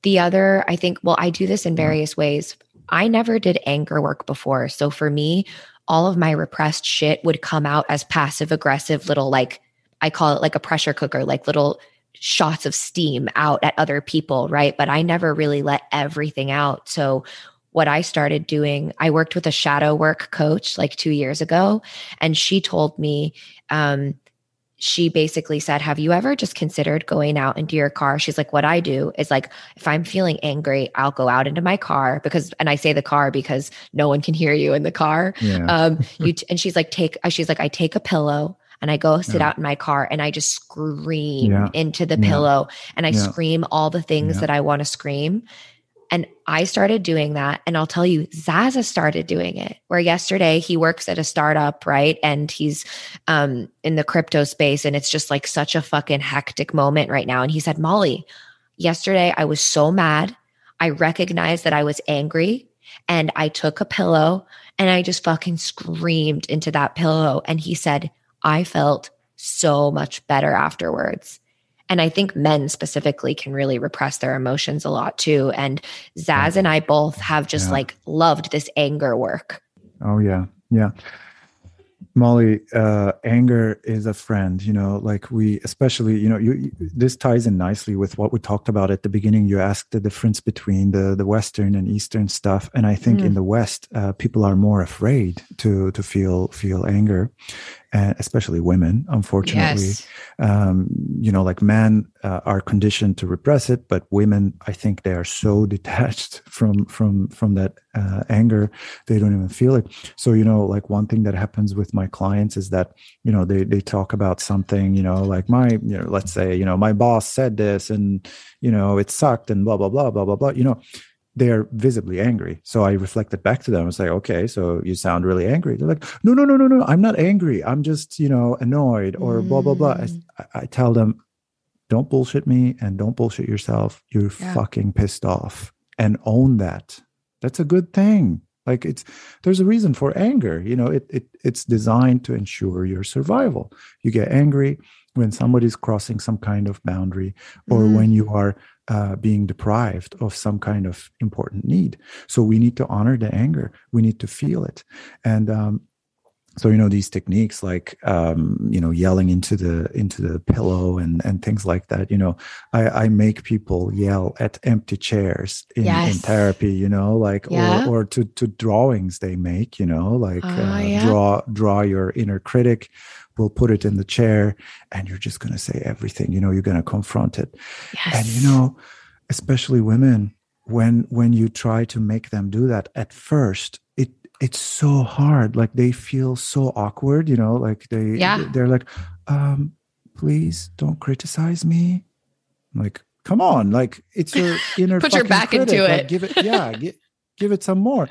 the other, I think, well, I do this in Yeah. various ways. I never did anger work before. So, for me, all of my repressed shit would come out as passive aggressive little, like, I call it like a pressure cooker, like little shots of steam out at other people, right? But I never really let everything out. So, what I started doing, I worked with a shadow work coach like two years ago, and she told me, um, she basically said, Have you ever just considered going out into your car? She's like, What I do is like, if I'm feeling angry, I'll go out into my car because, and I say the car because no one can hear you in the car. yeah Um, you and she's like, Take, uh, she's like, I take a pillow and I go sit Yeah. out in my car and I just scream Yeah. into the pillow and I scream all the things that I want to scream. And I started doing that. And I'll tell you, Zaza started doing it. Where yesterday he works at a startup, right? And he's um, in the crypto space. And it's just like such a fucking hectic moment right now. And he said, Molly, yesterday I was so mad. I recognized that I was angry and I took a pillow and I just fucking screamed into that pillow. And he said, I felt so much better afterwards. And I think men specifically can really repress their emotions a lot too. And Zaz and I both have just Yeah. like loved this anger work. Oh yeah, yeah. Molly, uh, anger is a friend. You know, like we, especially, you know, you, this ties in nicely with what we talked about at the beginning. You asked the difference between the the Western and Eastern stuff, and I think in Mm. the West, uh, people are more afraid to to feel feel anger, and especially women. Unfortunately, Yes. um, you know, like men uh, are conditioned to repress it, but women, I think, they are so detached from from from that uh, anger, they don't even feel it. So, you know, like one thing that happens with my clients is that you know they they talk about something, you know, like my, you know, let's say, you know, my boss said this, and you know, it sucked, and blah blah blah blah blah blah. You know, they're visibly angry. So I reflected back to them. I was like, okay, so you sound really angry. They're like, no, no, no, no, no. I'm not angry. I'm just, you know, annoyed or blah, blah, blah. I, Mm. I tell them, don't bullshit me and don't bullshit yourself. You're Yeah. fucking pissed off and own that. That's a good thing. Like it's there's a reason for anger. You know, it, it it's designed to ensure your survival. You get angry when somebody's crossing some kind of boundary or Mm. when you are uh, being deprived of some kind of important need. So we need to honor the anger. We need to feel it. And um, so you know these techniques like um, you know yelling into the into the pillow and and things like that. You know, I, I make people yell at empty chairs in, in therapy. You know, like Yeah. or or to to drawings they make. You know, like Ah, uh, yeah. draw draw your inner critic. We'll put it in the chair, and you're just going to say everything. You know, you're going to confront it Yes. and you know especially women when when you try to make them do that at first it it's so hard like they feel so awkward you know like they Yeah. they're like um please don't criticize me I'm like come on like it's your inner Put your back into critic. Like, it. give it yeah gi- give it some more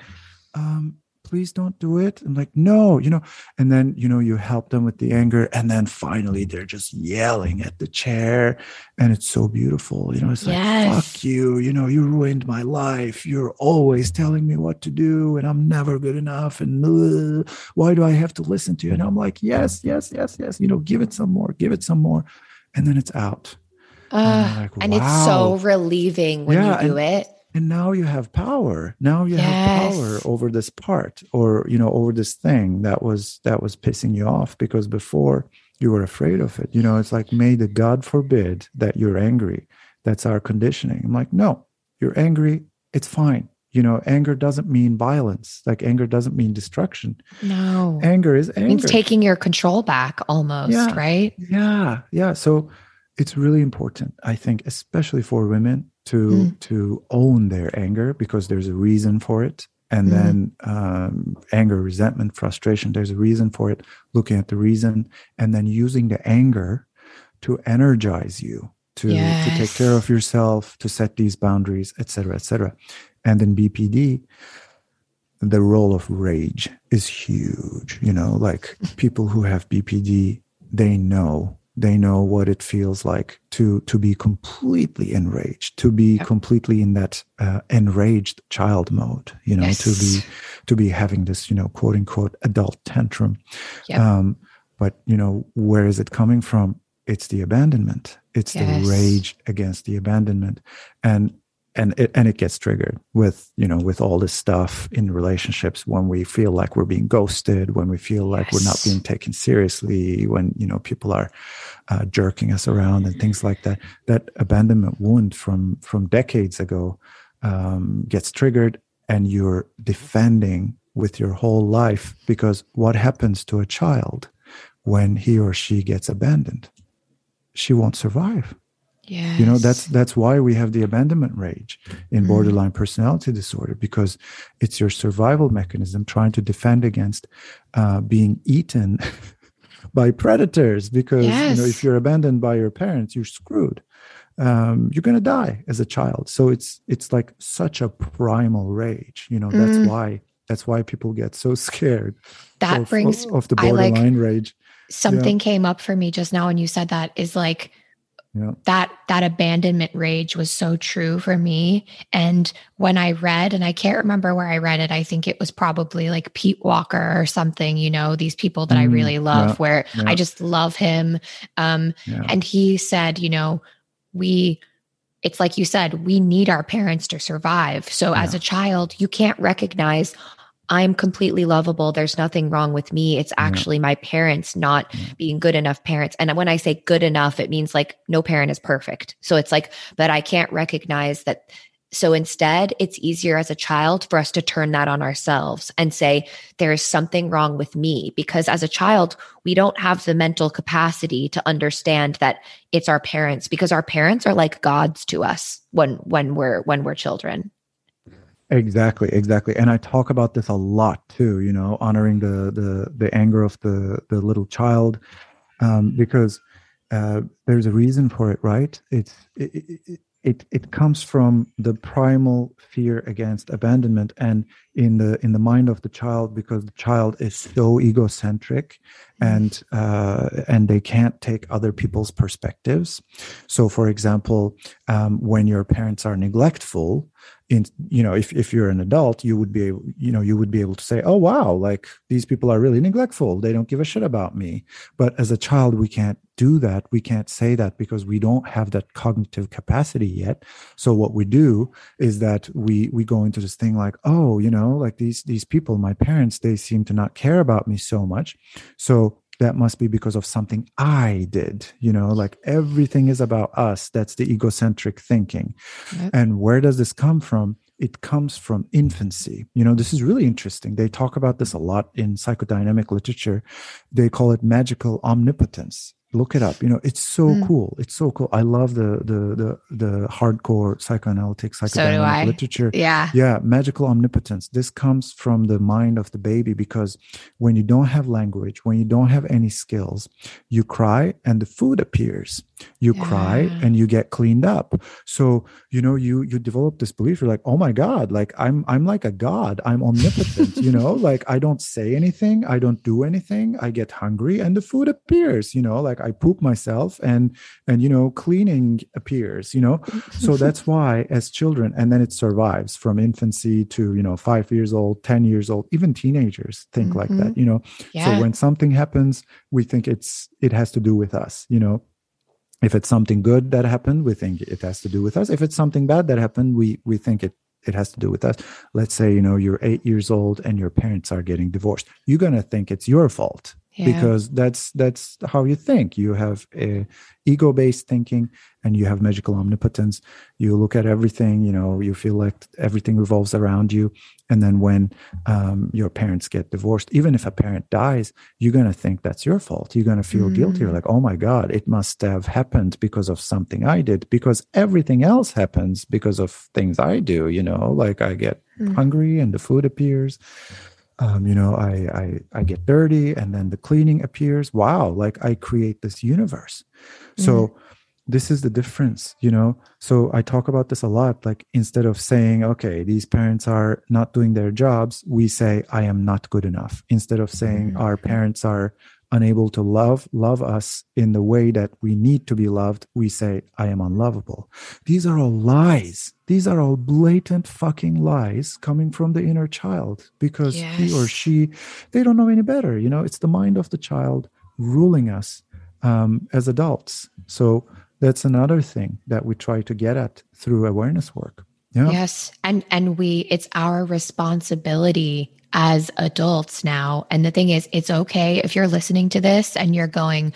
um please don't do it? I'm like no you know and then you know you help them with the anger and then finally they're just yelling at the chair and it's so beautiful you know it's like fuck you you know you ruined my life. You're always telling me what to do and i'm never good enough and uh, why do i have to listen to you? And i'm like yes yes yes yes you know give it some more give it some more. And then it's out. Ugh, I'm like, and it's so relieving when Yeah, you do and- it. And now you have power. Now you have power over this part or you know over this thing that was that was pissing you off because before you were afraid of it. You know it's like may the god forbid that you're angry. That's our conditioning. I'm like no you're angry. It's fine. You know anger doesn't mean violence. Like anger doesn't mean destruction. No. anger is It anger. means taking your control back almost, Yeah. right? yeah. Yeah. So it's really important i think especially for women to Mm. to own their anger because there's a reason for it and Mm. then um, anger resentment frustration there's a reason for it looking at the reason and then using the anger to energize you to, to take care of yourself to set these boundaries etc etc and in bpd the role of rage is huge you know like people who have bpd they know they know what it feels like to to be completely enraged to be Yep. completely in that uh, enraged child mode you know to be to be having this you know quote unquote adult tantrum Yep. um but you know where is it coming from it's the abandonment it's Yes. the rage against the abandonment and and it and it gets triggered with you know with all this stuff in relationships when we feel like we're being ghosted when we feel like we're not being taken seriously when you know people are uh, jerking us around and things like that that abandonment wound from from decades ago um, gets triggered and you're defending with your whole life because what happens to a child when he or she gets abandoned? She won't survive Yeah. you know that's that's why we have the abandonment rage in Mm. borderline personality disorder because it's your survival mechanism trying to defend against uh, being eaten by predators because you know if you're abandoned by your parents you're screwed um, you're going to die as a child so it's it's like such a primal rage you know that's Mm. why that's why people get so scared that of, brings of the I like- borderline rage something came up for me just now when you said that is like yeah. that that abandonment rage was so true for me and when i read and i can't remember where i read it i think it was probably like pete walker or something you know these people that i Mm, really love yeah, where yeah. i just love him um yeah. and he said you know we it's like you said we need our parents to survive so as a child you can't recognize I'm completely lovable. There's nothing wrong with me. It's Yeah. actually my parents not Yeah. being good enough parents. And when I say good enough, it means like no parent is perfect. So it's like, but I can't recognize that. So instead, it's easier as a child for us to turn that on ourselves and say, there is something wrong with me. Because as a child, we don't have the mental capacity to understand that it's our parents because our parents are like gods to us when when we're when we're children. Exactly, exactly. And I talk about this a lot too, you know, honoring the the the anger of the the little child um because uh there's a reason for it, right? It's it, it, it it comes from the primal fear against abandonment and in the in the mind of the child because the child is so egocentric and uh, and they can't take other people's perspectives so for example um, when your parents are neglectful in you know if, if you're an adult you would be able you know you would be able to say oh wow like these people are really neglectful. They don't give a shit about me. But as a child we can't do that. We can't say that because we don't have that cognitive capacity yet. So what we do is that we we go into this thing like oh you know like these these people my parents they seem to not care about me so much. So that must be because of something I did, you know, like everything is about us. That's the egocentric thinking. Yep. And where does this come from? It comes from infancy. You know, this is really interesting. They talk about this a lot in psychodynamic literature. They call it magical omnipotence. Look it up. You know, it's so Mm. cool. It's so cool. I love the the the the hardcore psychoanalytic So psychodynamic I. literature. Yeah. Yeah magical omnipotence. This comes from the mind of the baby because when you don't have language when you don't have any skills you cry and the food appears. You cry and you get cleaned up. So you know you you develop this belief you're like oh my god like i'm i'm like a god. I'm omnipotent you know? Like i don't say anything. I don't do anything. I get hungry and the food appears you know? Like i poop myself and and you know cleaning appears you know? So that's why as children and then it survives from infancy to you know five years old ten years old even teenagers think like that mm-hmm. you know? Yeah. so when something happens we think it's it has to do with us you know? If it's something good that happened we think it has to do with us. If it's something bad that happened we we think it it has to do with us. Let's say you know you're eight years old and your parents are getting divorced. You're going to think it's your fault Yeah. because that's that's how you think. You have a ego based thinking and you have magical omnipotence. You look at everything you know you feel like everything revolves around you. And then when um, your parents get divorced even if a parent dies you're going to think that's your fault. You're going to feel guilty. You're Mm. like oh my god it must have happened because of something i did because everything else happens because of things i do you know? Like i get Mm. hungry and the food appears um, you know I, I i get dirty and then the cleaning appears. Wow like i create this universe. So this is the difference you know? So i talk about this a lot like instead of saying okay these parents are not doing their jobs we say i am not good enough. Instead of saying our parents are unable to love love us in the way that we need to be loved we say i am unlovable. These are all lies. These are all blatant fucking lies coming from the inner child because he or she they don't know any better you know? It's the mind of the child ruling us um, as adults. So that's another thing that we try to get at through awareness work yeah Yes. And and we it's our responsibility as adults now. And the thing is, it's okay if you're listening to this and you're going,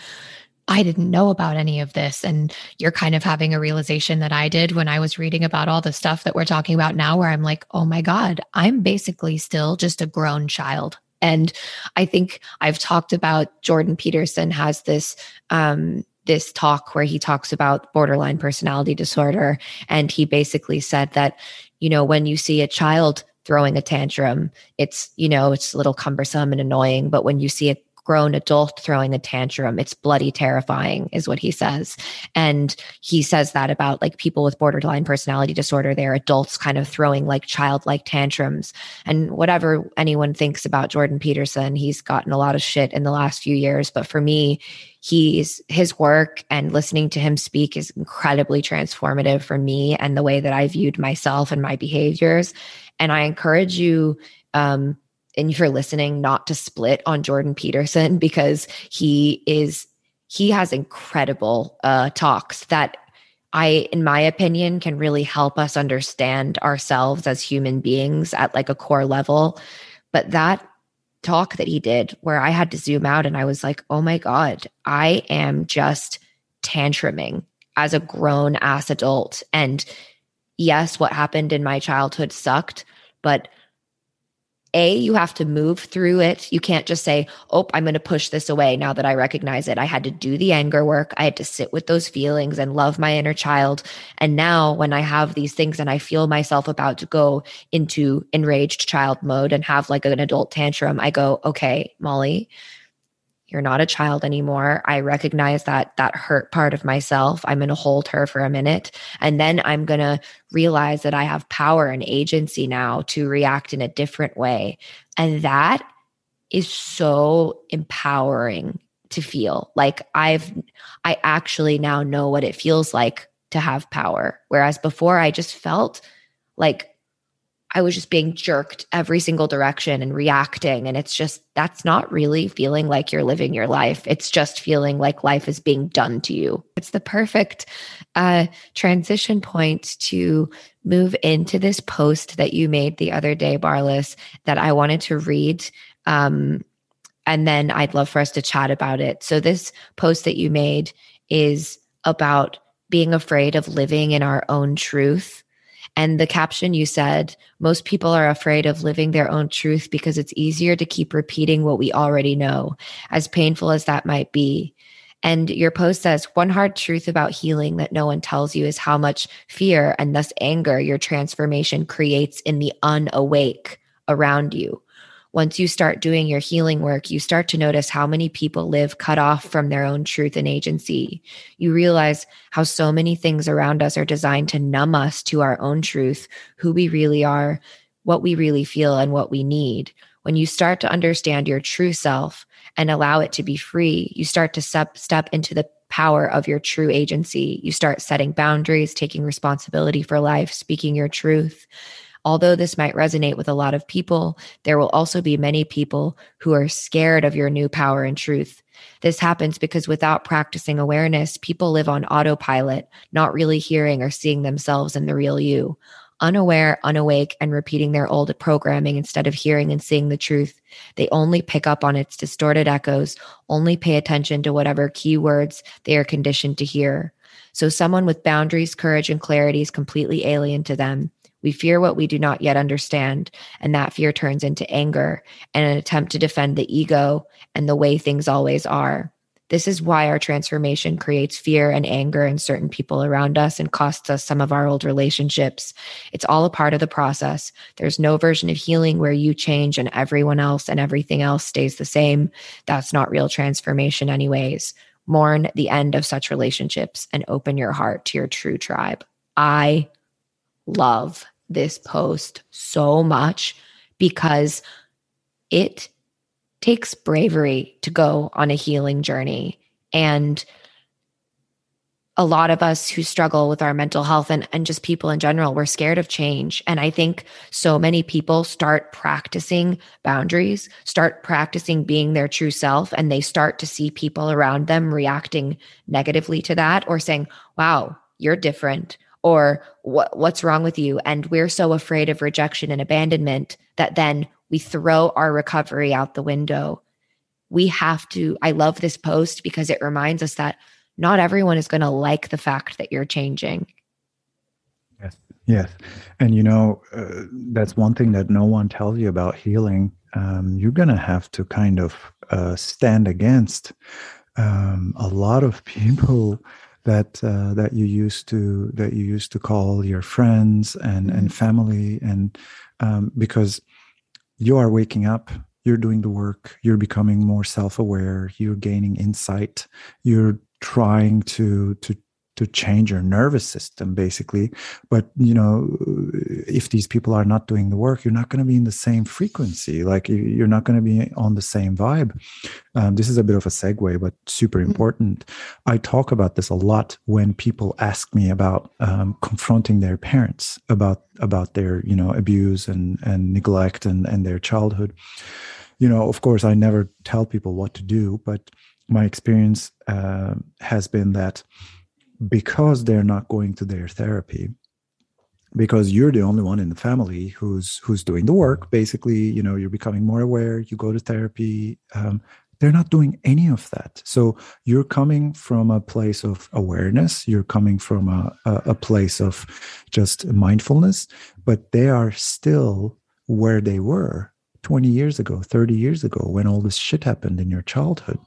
I didn't know about any of this. And you're kind of having a realization that I did when I was reading about all the stuff that we're talking about now, where I'm like, oh my God, I'm basically still just a grown child. And I think I've talked about Jordan Peterson has this um this talk where he talks about borderline personality disorder and he basically said that you know when you see a child throwing a tantrum it's you know it's a little cumbersome and annoying but when you see a grown adult throwing a tantrum. It's bloody terrifying, is what he says. And he says that about like people with borderline personality disorder. They're adults kind of throwing like childlike tantrums. And whatever anyone thinks about Jordan Peterson, he's gotten a lot of shit in the last few years. But for me, he's his work and listening to him speak is incredibly transformative for me and the way that I viewed myself and my behaviors. And I encourage you um, and if you're listening, not to split on Jordan Peterson because he is he has incredible uh, talks that I, in my opinion, can really help us understand ourselves as human beings at like a core level. But that talk that he did, where I had to zoom out and I was like, oh my God, I am just tantruming as a grown ass adult. And yes, what happened in my childhood sucked, but a, you have to move through it. You can't just say, Oh, I'm going to push this away now that I recognize it. I had to do the anger work. I had to sit with those feelings and love my inner child. And now, when I have these things and I feel myself about to go into enraged child mode and have like an adult tantrum, I go, Okay, Molly, you're not a child anymore. I recognize that that hurt part of myself. I'm going to hold her for a minute. And then I'm going to realize that I have power and agency now to react in a different way. And that is so empowering to feel. Like I've, I actually now know what it feels like to have power. Whereas before I just felt like I was just being jerked every single direction and reacting. And it's just, that's not really feeling like you're living your life. It's just feeling like life is being done to you. It's the perfect uh, transition point to move into this post that you made the other day, Barlas, that I wanted to read. Um, and then I'd love for us to chat about it. So, this post that you made is about being afraid of living in our own truth and the caption you said, most people are afraid of living their own truth because it's easier to keep repeating what we already know, as painful as that might be. And your post says, one hard truth about healing that no one tells you is how much fear and thus anger your transformation creates in the unawake around you once you start doing your healing work, you start to notice how many people live cut off from their own truth and agency. You realize how so many things around us are designed to numb us to our own truth, who we really are, what we really feel, and what we need. When you start to understand your true self and allow it to be free, you start to step, step into the power of your true agency. You start setting boundaries, taking responsibility for life, speaking your truth. Although this might resonate with a lot of people, there will also be many people who are scared of your new power and truth. This happens because without practicing awareness, people live on autopilot, not really hearing or seeing themselves in the real you. Unaware, unawake, and repeating their old programming instead of hearing and seeing the truth. They only pick up on its distorted echoes, only pay attention to whatever keywords they are conditioned to hear. So, someone with boundaries, courage, and clarity is completely alien to them. We fear what we do not yet understand, and that fear turns into anger and an attempt to defend the ego and the way things always are. This is why our transformation creates fear and anger in certain people around us and costs us some of our old relationships. It's all a part of the process. There's no version of healing where you change and everyone else and everything else stays the same. That's not real transformation, anyways. Mourn the end of such relationships and open your heart to your true tribe. I love this post so much because it takes bravery to go on a healing journey. And a lot of us who struggle with our mental health and, and just people in general, we're scared of change. And I think so many people start practicing boundaries, start practicing being their true self, and they start to see people around them reacting negatively to that or saying, wow, you're different or what what's wrong with you? And we're so afraid of rejection and abandonment that then we throw our recovery out the window. We have to i love this post because it reminds us that not everyone is going to like the fact that you're changing. Yes. Yes. And you know uh, that's one thing that no one tells you about healing. Um, you're going to have to kind of uh, stand against um, a lot of people that uh, that you used to that you used to call your friends and mm-hmm. and family and um, because you are waking up you're doing the work you're becoming more self-aware you're gaining insight you're trying to to to change your nervous system basically. But you know if these people are not doing the work you're not going to be in the same frequency. Like you- you're not going to be on the same vibe. Um, this is a bit of a segue but super important. I talk about this a lot when people ask me about um, confronting their parents about about their you know abuse and and neglect and and their childhood. You know of course i never tell people what to do but my experience uh, has been that because they're not going to their therapy because you're the only one in the family who's who's doing the work basically you know you're becoming more aware you go to therapy um, they're not doing any of that. So you're coming from a place of awareness you're coming from a, a, place of just mindfulness but they are still where they were 20 years ago 30 years ago when all this shit happened in your childhood.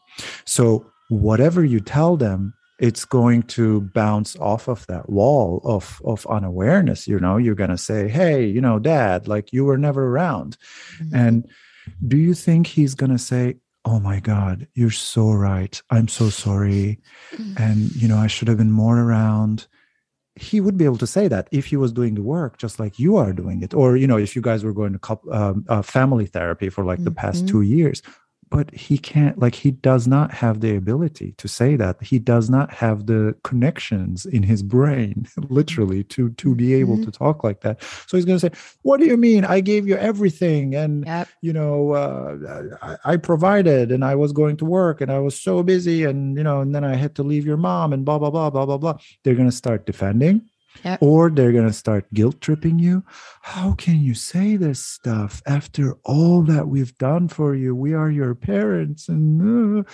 So whatever you tell them it's going to bounce off of that wall of of unawareness you know? You're going to say hey you know dad like you were never around. And do you think he's going to say oh my god you're so right. I'm so sorry. And you know i should have been more around. He would be able to say that if he was doing the work just like you are doing it. Or you know if you guys were going to coup- um, uh, family therapy for like the past Mhm. two years but he can't like he does not have the ability to say that. He does not have the connections in his brain literally to to be able Mhm. to talk like that. So he's going to say what do you mean? I gave you everything and Yep. you know uh, I, I provided and i was going to work and i was so busy and you know and then i had to leave your mom and blah blah blah blah blah blah. They're going to start defending Yep. or they're going to start guilt tripping you how can you say this stuff after all that we've done for you we are your parents and uh.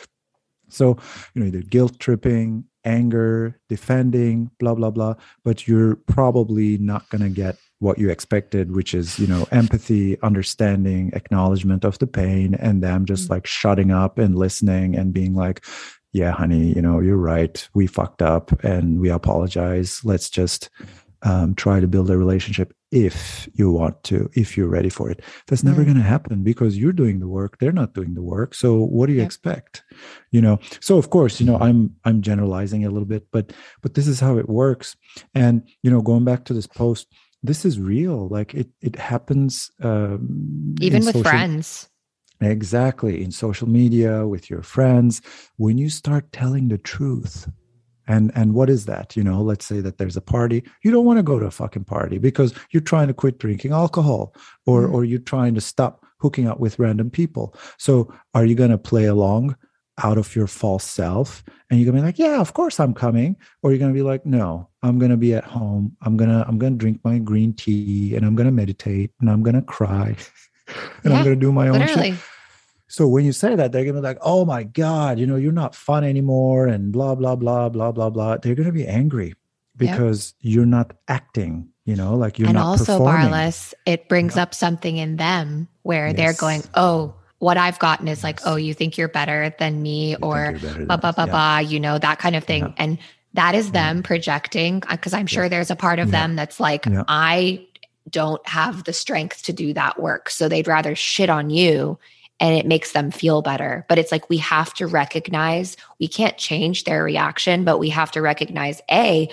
so you know either guilt tripping anger defending blah blah blah but you're probably not going to get what you expected which is you know empathy understanding acknowledgement of the pain and them just like shutting up and listening and being like yeah honey you know you're right. We fucked up and we apologize. Let's just um, try to build a relationship if you want to if you're ready for it. That's never Mm. going to happen because you're doing the work they're not doing the work. So what do you Yep. expect? You know so of course you know i'm i'm generalizing a little bit but but this is how it works. And you know going back to this post this is real. Like it it happens um, Even with social- friends. Exactly. In social media, with your friends, when you start telling the truth. And and what is that? You know, let's say that there's a party. You don't want to go to a fucking party because you're trying to quit drinking alcohol or Mhm. or you're trying to stop hooking up with random people. So are you going to play along out of your false self and you're going to be like, "Yeah, of course I'm coming." Or you're going to be like, "No, I'm going to be at home. I'm going to I'm to drink my green tea and I'm going to meditate and I'm going to cry." and Yeah, I'm going to do my own shit. So when you say that, they're gonna be like, "Oh my god, you know, you're not fun anymore," and blah blah blah blah blah blah. They're gonna be angry because you're not acting. You know, like you're and not also, performing. Barlas, it brings up something in them where they're going, oh, what I've gotten is like, oh, you think you're better than me, You or you're better than blah, blah, blah, Yeah. blah, you know, that kind of thing. Yeah. And that is them projecting, uh, because I'm sure Yeah. there's a part of Yeah. them that's like, Yeah. I don't have the strength to do that work. So they'd rather shit on you and it makes them feel better. But it's like we have to recognize we can't change their reaction, but we have to recognize A,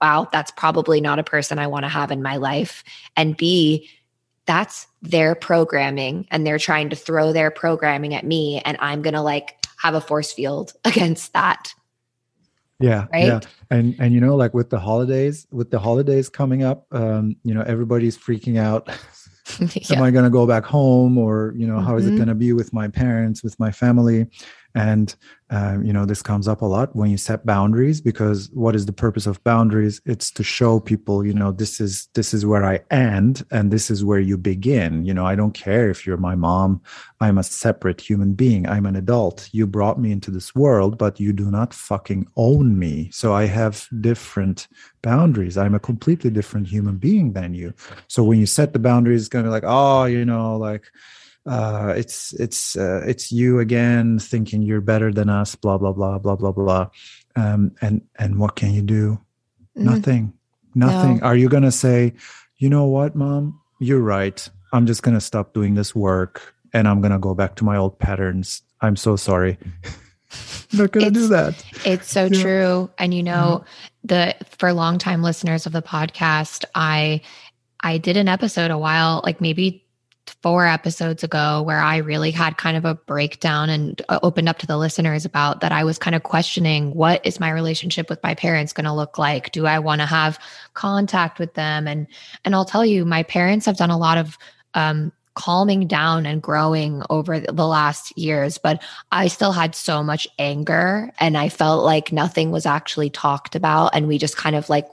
wow, that's probably not a person I want to have in my life. And B, that's their programming and they're trying to throw their programming at me and I'm going to like have a force field against that. Yeah, Right? yeah, and and you know, like with the holidays, with the holidays coming up, um, you know, everybody's freaking out. Am. I going to go back home, or you know, how is it Mhm. going to be with my parents, with my family? And um, you know, this comes up a lot when you set boundaries because what is the purpose of boundaries? It's to show people, you know, this is this is where I end, and this is where you begin. You know, I don't care if you're my mom. I'm a separate human being. I'm an adult. You brought me into this world, but you do not fucking own me. So I have different boundaries. I'm a completely different human being than you. So when you set the boundaries, it's gonna be like, oh, you know, like uh, it's it's uh, it's you again thinking you're better than us. Blah blah blah blah blah blah. Um, and and what can you do? Mhm. Nothing. Nothing. No. Are you gonna say, you know what, mom? You're right. I'm just gonna stop doing this work. and i'm gonna go back to my old patterns i'm so sorry not gonna do that It's so Yeah. true. And you know, the for long time listeners of the podcast, I I did an episode a while, like maybe four episodes ago, where I really had kind of a breakdown and uh, opened up to the listeners about that I was kind of questioning what is my relationship with my parents going to look like? Do I want to have contact with them? And and I'll tell you, my parents have done a lot of um calming down and growing over the last years, but I still had so much anger and I felt like nothing was actually talked about. And we just kind of like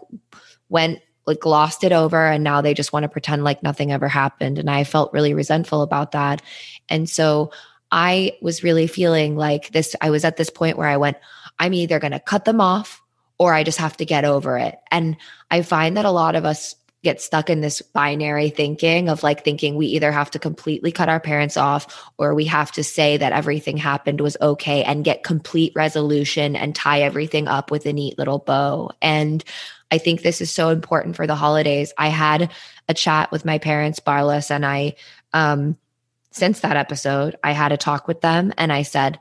went, like, glossed it over. And now they just want to pretend like nothing ever happened. And I felt really resentful about that. And so I was really feeling like this. I was at this point where I went, I'm either going to cut them off or I just have to get over it. And I find that a lot of us get stuck in this binary thinking of like thinking we either have to completely cut our parents off or we have to say that everything happened was okay and get complete resolution and tie everything up with a neat little bow. And I think this is so important for the holidays. I had a chat with my parents, Barlas, and I, um, since that episode, I had a talk with them and I said,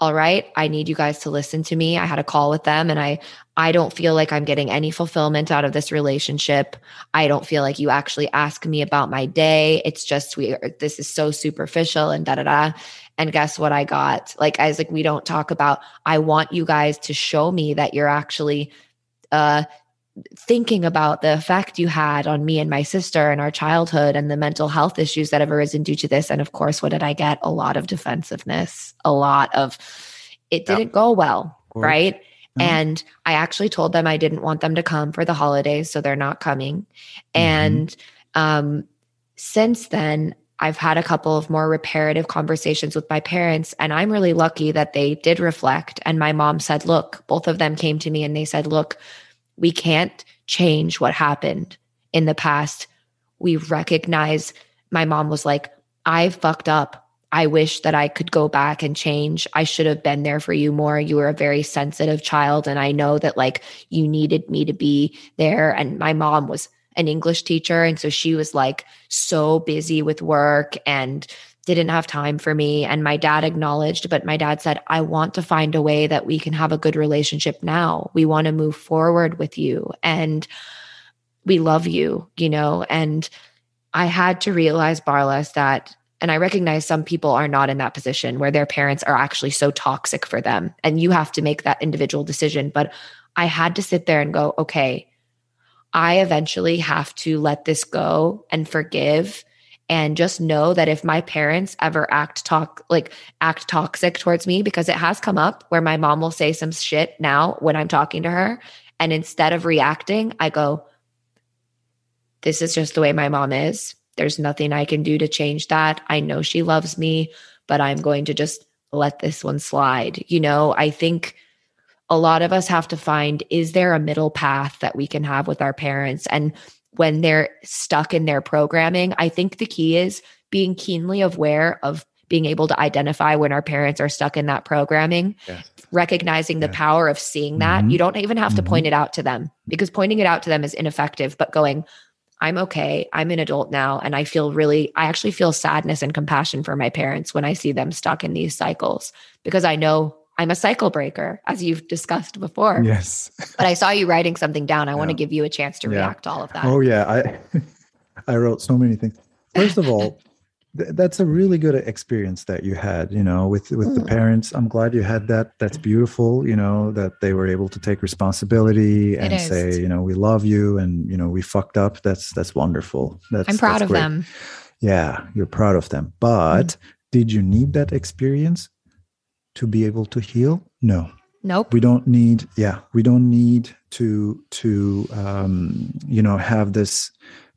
all right, I need you guys to listen to me. I had a call with them and I I don't feel like I'm getting any fulfillment out of this relationship. I don't feel like you actually ask me about my day. It's just we this is so superficial and da da da. And guess what I got? Like I was like, we don't talk about, I want you guys to show me that you're actually uh thinking about the effect you had on me and my sister and our childhood and the mental health issues that have arisen due to this. And of course, what did I get? A lot of defensiveness, a lot of it didn't go well, right? Mhm. And I actually told them I didn't want them to come for the holidays, so they're not coming. Mhm. And um, since then, I've had a couple of more reparative conversations with my parents, and I'm really lucky that they did reflect. And my mom said, Look, both of them came to me and they said, Look, we can't change what happened in the past. We recognize, my mom was like, I fucked up. I wish that I could go back and change. I should have been there for you more. You were a very sensitive child. And I know that like you needed me to be there. And my mom was an English teacher. And so she was like so busy with work and didn't have time for me. And my dad acknowledged, but my dad said, I want to find a way that we can have a good relationship now. We want to move forward with you. And we love you, you know? And I had to realize, Barlas, that, and I recognize some people are not in that position where their parents are actually so toxic for them. And you have to make that individual decision. But I had to sit there and go, okay, I eventually have to let this go and forgive and just know that if my parents ever act talk like act toxic towards me because it has come up where my mom will say some shit now when I'm talking to her and instead of reacting I go this is just the way my mom is. There's nothing I can do to change that. I know she loves me but I'm going to just let this one slide. You know I think a lot of us have to find is there a middle path that we can have with our parents? And when they're stuck in their programming i think the key is being keenly aware of being able to identify when our parents are stuck in that programming Yes. recognizing the power of seeing that Mhm. you don't even have to Mhm. point it out to them because pointing it out to them is ineffective but going i'm okay i'm an adult now and i feel really i actually feel sadness and compassion for my parents when i see them stuck in these cycles because i know i'm a cycle breaker as you've discussed before yes but I saw you writing something down. I want to give you a chance to Yeah. react to all of that. Oh yeah, I I wrote so many things. First of all, th- that's a really good experience that you had, you know, with with the Mm. parents. I'm glad you had that. That's beautiful, you know, that they were able to take responsibility and say, you know, we love you and you know, we fucked up. That's that's wonderful. That's I'm proud that's of great. them. Yeah, you're proud of them. But did you need that experience to be able to heal? No Nope. we don't need yeah we don't need to to um you know have this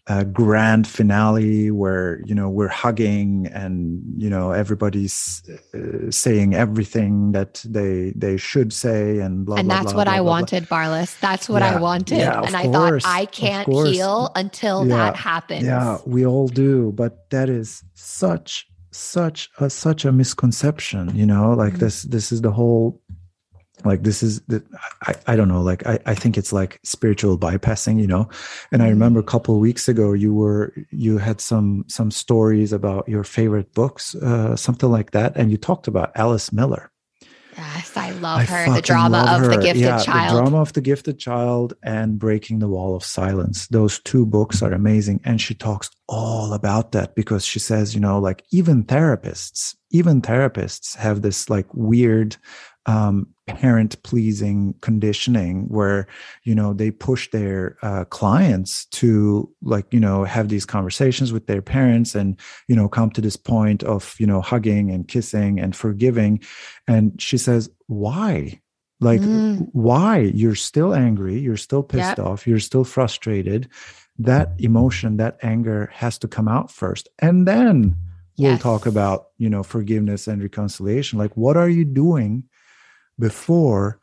uh, grand finale where you know we're hugging and you know everybody's uh, saying everything that they they should say and blah and blah, that's blah, what blah, I wanted, Barlas. That's what I wanted. Yeah, and I thought I can't heal until Yeah. that happens. Yeah, we all do, but that is such such a such a misconception, you know, like Mhm. this this is the whole like this is the I, I don't know like I, I think it's like spiritual bypassing you know? And i remember a couple of weeks ago you were you had some some stories about your favorite books uh, something like that and you talked about alice miller Yes, I love I her. The drama of the her. gifted Yeah, child. The drama of the gifted child and breaking the wall of silence. Those two books are amazing. And she talks all about that because she says, you know, like even therapists, even therapists have this like weird um, parent pleasing conditioning where you know they push their uh, clients to like you know have these conversations with their parents and you know come to this point of you know hugging and kissing and forgiving. And she says why? Like Mm. why? You're still angry. You're still pissed Yep. off. You're still frustrated. That emotion that anger has to come out first. And then we'll talk about you know forgiveness and reconciliation. Like what are you doing before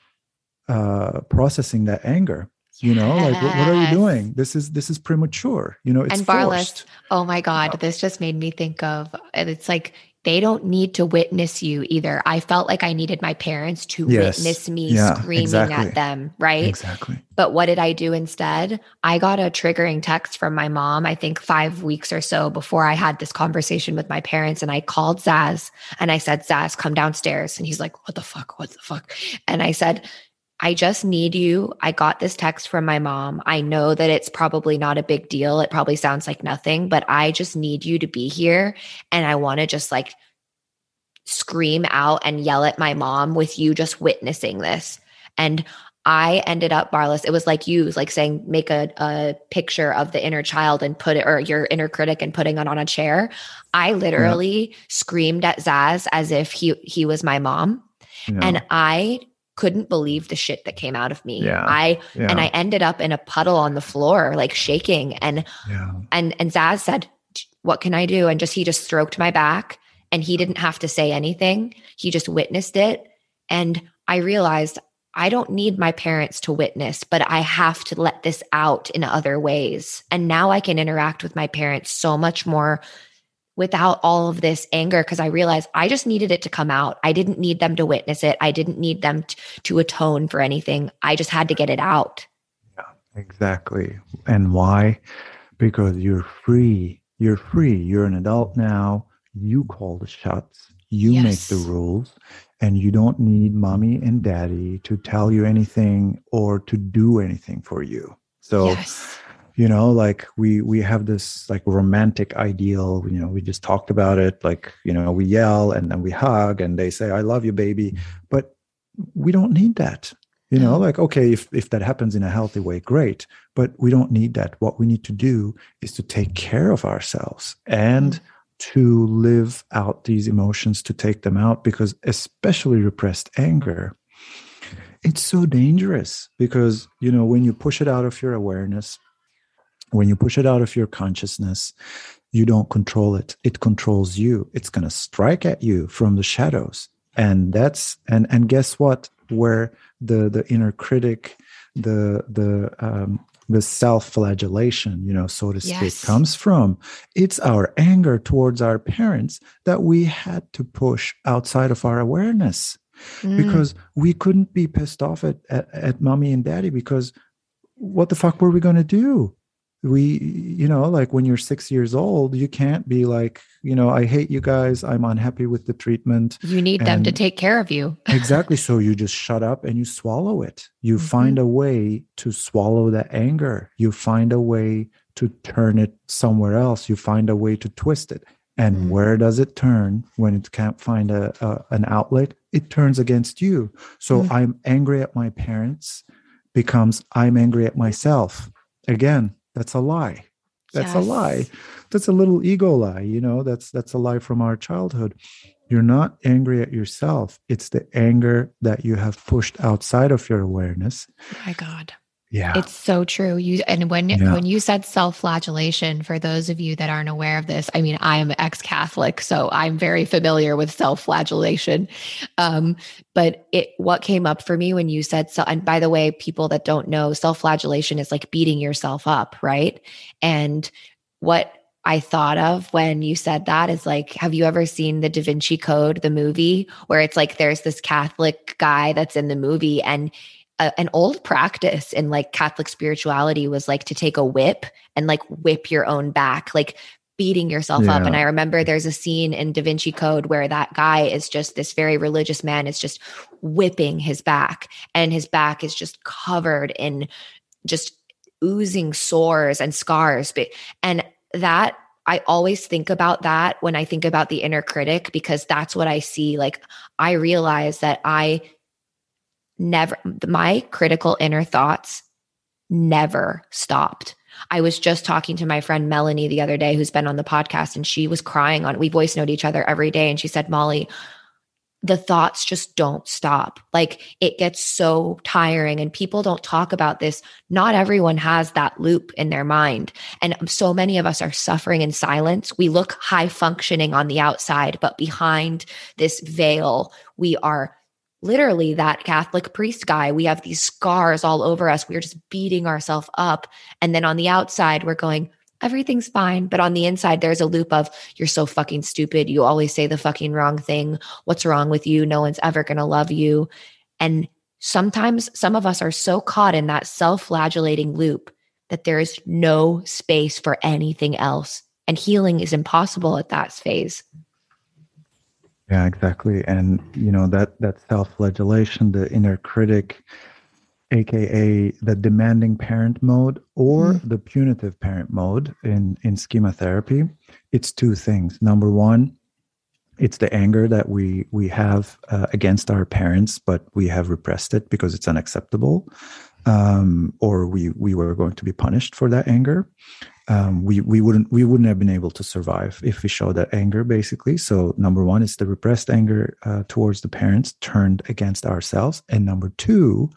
uh processing that anger you know like what, what are you doing this is this is premature you know it's and Barlas, forced. oh my God, this just made me think of and it's like they don't need to witness you either. I felt like I needed my parents to Yes. witness me Yeah, screaming exactly. at them, right? exactly But what did I do instead? I got a triggering text from my mom, I think five weeks or so before I had this conversation with my parents. And I called Zaz and I said, Zaz, come downstairs. And he's like, What the fuck? What the fuck? And I said, I just need you. I got this text from my mom. I know that it's probably not a big deal. It probably sounds like nothing, but I just need you to be here. And I want to just like scream out and yell at my mom with you just witnessing this. And I ended up Barlas. It was like you, was like saying, make a, a picture of the inner child and put it, or your inner critic and putting it on a chair. I literally screamed at Zaz as if he he was my mom, know? and I couldn't believe the shit that came out of me. Yeah. I yeah, and I ended up in a puddle on the floor, like shaking. And yeah and and Zaz said, "What can I do?" And just he just stroked my back, and he didn't have to say anything. He just witnessed it, and I realized I don't need my parents to witness, but I have to let this out in other ways. And now I can interact with my parents so much more without all of this anger because I realized I just needed it to come out. I didn't need them to witness it. I didn't need them t- to atone for anything. I just had to get it out. Yeah, exactly. And why? Because you're free. You're free. You're an adult now. You call the shots. You make the rules. And you don't need mommy and daddy to tell you anything or to do anything for you. So, yes. You know, like we we have this like romantic ideal, you know, we just talked about it. Like, you know, we yell and then we hug and they say, I love you, baby. But we don't need that you know like okay if, if that happens in a healthy way great but we don't need that what we need to do is to take care of ourselves and Mm. to live out these emotions to take them out because especially repressed anger it's so dangerous because you know when you push it out of your awareness when you push it out of your consciousness you don't control it. It controls you. It's going to strike at you from the shadows. And that's and and guess what? Where the the inner critic the the um the self-flagellation you know so to speak Yes. comes from it's our anger towards our parents that we had to push outside of our awareness. Mm. because we couldn't be pissed off at, at, at mommy and daddy because what the fuck were we going to do we you know like when you're six years old you can't be like you know i hate you guys. I'm unhappy with the treatment. You need them to take care of you. exactly. So you just shut up and you swallow it. You Mhm. find a way to swallow that anger. You find a way to turn it somewhere else. You find a way to twist it. And Mm. where does it turn when it can't find a, a an outlet? It turns against you. So Mm. i'm angry at my parents becomes i'm angry at myself. Again that's a lie. That's a lie. That's a little ego lie you know? That's that's a lie from our childhood. You're not angry at yourself. It's the anger that you have pushed outside of your awareness. My God. Yeah It's so true. You and when Yeah. when you said self-flagellation, for those of you that aren't aware of this, I mean, I am ex-Catholic, so I'm very familiar with self-flagellation. Um, but it what came up for me when you said so. And by the way, people that don't know, self-flagellation is like beating yourself up, right? And what I thought of when you said that is like, have you ever seen the Da Vinci Code, the movie, where it's like there's this Catholic guy that's in the movie and a, an old practice in like Catholic spirituality was like to take a whip and like whip your own back, like beating yourself up. And I remember there's a scene in Da Vinci Code where that guy is just this very religious man is just whipping his back, and his back is just covered in just oozing sores and scars. But and that I always think about that when I think about the inner critic because that's what I see. Like I realize that I never my critical inner thoughts never stopped. I was just talking to my friend Melanie the other day who's been on the podcast and she was crying on we voice note each other every day and she said Molly the thoughts just don't stop. Like it gets so tiring and people don't talk about this. Not everyone has that loop in their mind. And so many of us are suffering in silence. We look high functioning on the outside, but behind this veil, we are literally that Catholic priest guy. We have these scars all over us. We're just beating ourselves up. And then on the outside, we're going, everything's fine. But on the inside, there's a loop of, you're so fucking stupid. You always say the fucking wrong thing. What's wrong with you? No one's ever going to love you. And sometimes some of us are so caught in that self flagellating loop that there is no space for anything else. And healing is impossible at that phase. Yeah, exactly. And you know that that self-flagellation, the inner critic, aka the demanding parent mode or Mm. the punitive parent mode in in schema therapy, it's two things. Number one, it's the anger that we we have uh, against our parents, but we have repressed it because it's unacceptable, um, or we we were going to be punished for that anger um, we we wouldn't we wouldn't have been able to survive if we showed that anger basically. So number one is the repressed anger uh, towards the parents turned against ourselves. And number two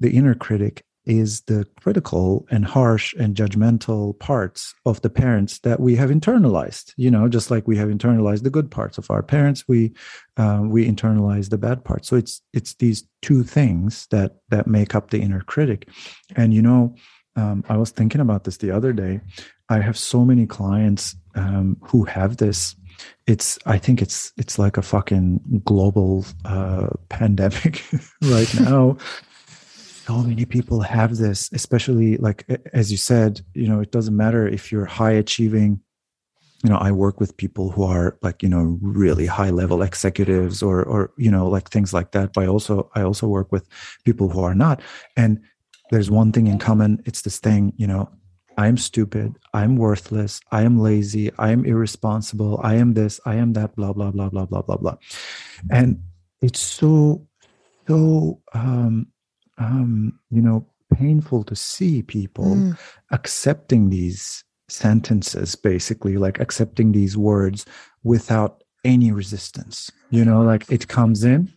the inner critic is the critical and harsh and judgmental parts of the parents that we have internalized you know just like we have internalized the good parts of our parents we um, we internalize the bad parts. So it's it's these two things that that make up the inner critic. And you know um, I was thinking about this the other day. I have so many clients um, who have this. It's I think it's it's like a fucking global uh, pandemic right now. so many people have this, especially like as you said. You know, it doesn't matter if you're high achieving. You know, I work with people who are like you know really high level executives or or you know like things like that. But I also I also work with people who are not, and there's one thing in common. It's this thing you know i'm stupid i'm worthless i am lazy i am irresponsible i am this i am that blah blah blah blah blah blah blah. And it's so so um um you know painful to see people Mm. accepting these sentences basically like accepting these words without any resistance. You know like it comes in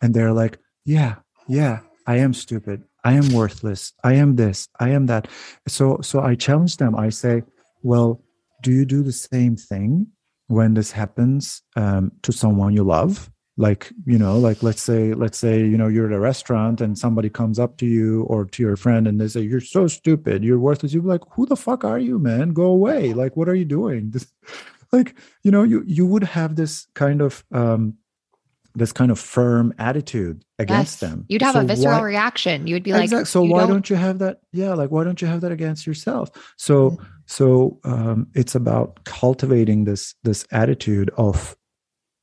and they're like yeah yeah i am stupid i am worthless. I am this. I am that. So so i challenge them. I say well do you do the same thing when this happens um, to someone you love? Like you know like let's say let's say you know you're at a restaurant and somebody comes up to you or to your friend and they say you're so stupid. You're worthless. You're like who the fuck are you man? Go away. Like what are you doing? Like you know you you would have this kind of um this kind of firm attitude against Yes. them You'd have So a visceral why- reaction. You would be like, exactly. So why don't, you have that? Yeah, like why don't you have that against yourself? So so um, it's about cultivating this this attitude of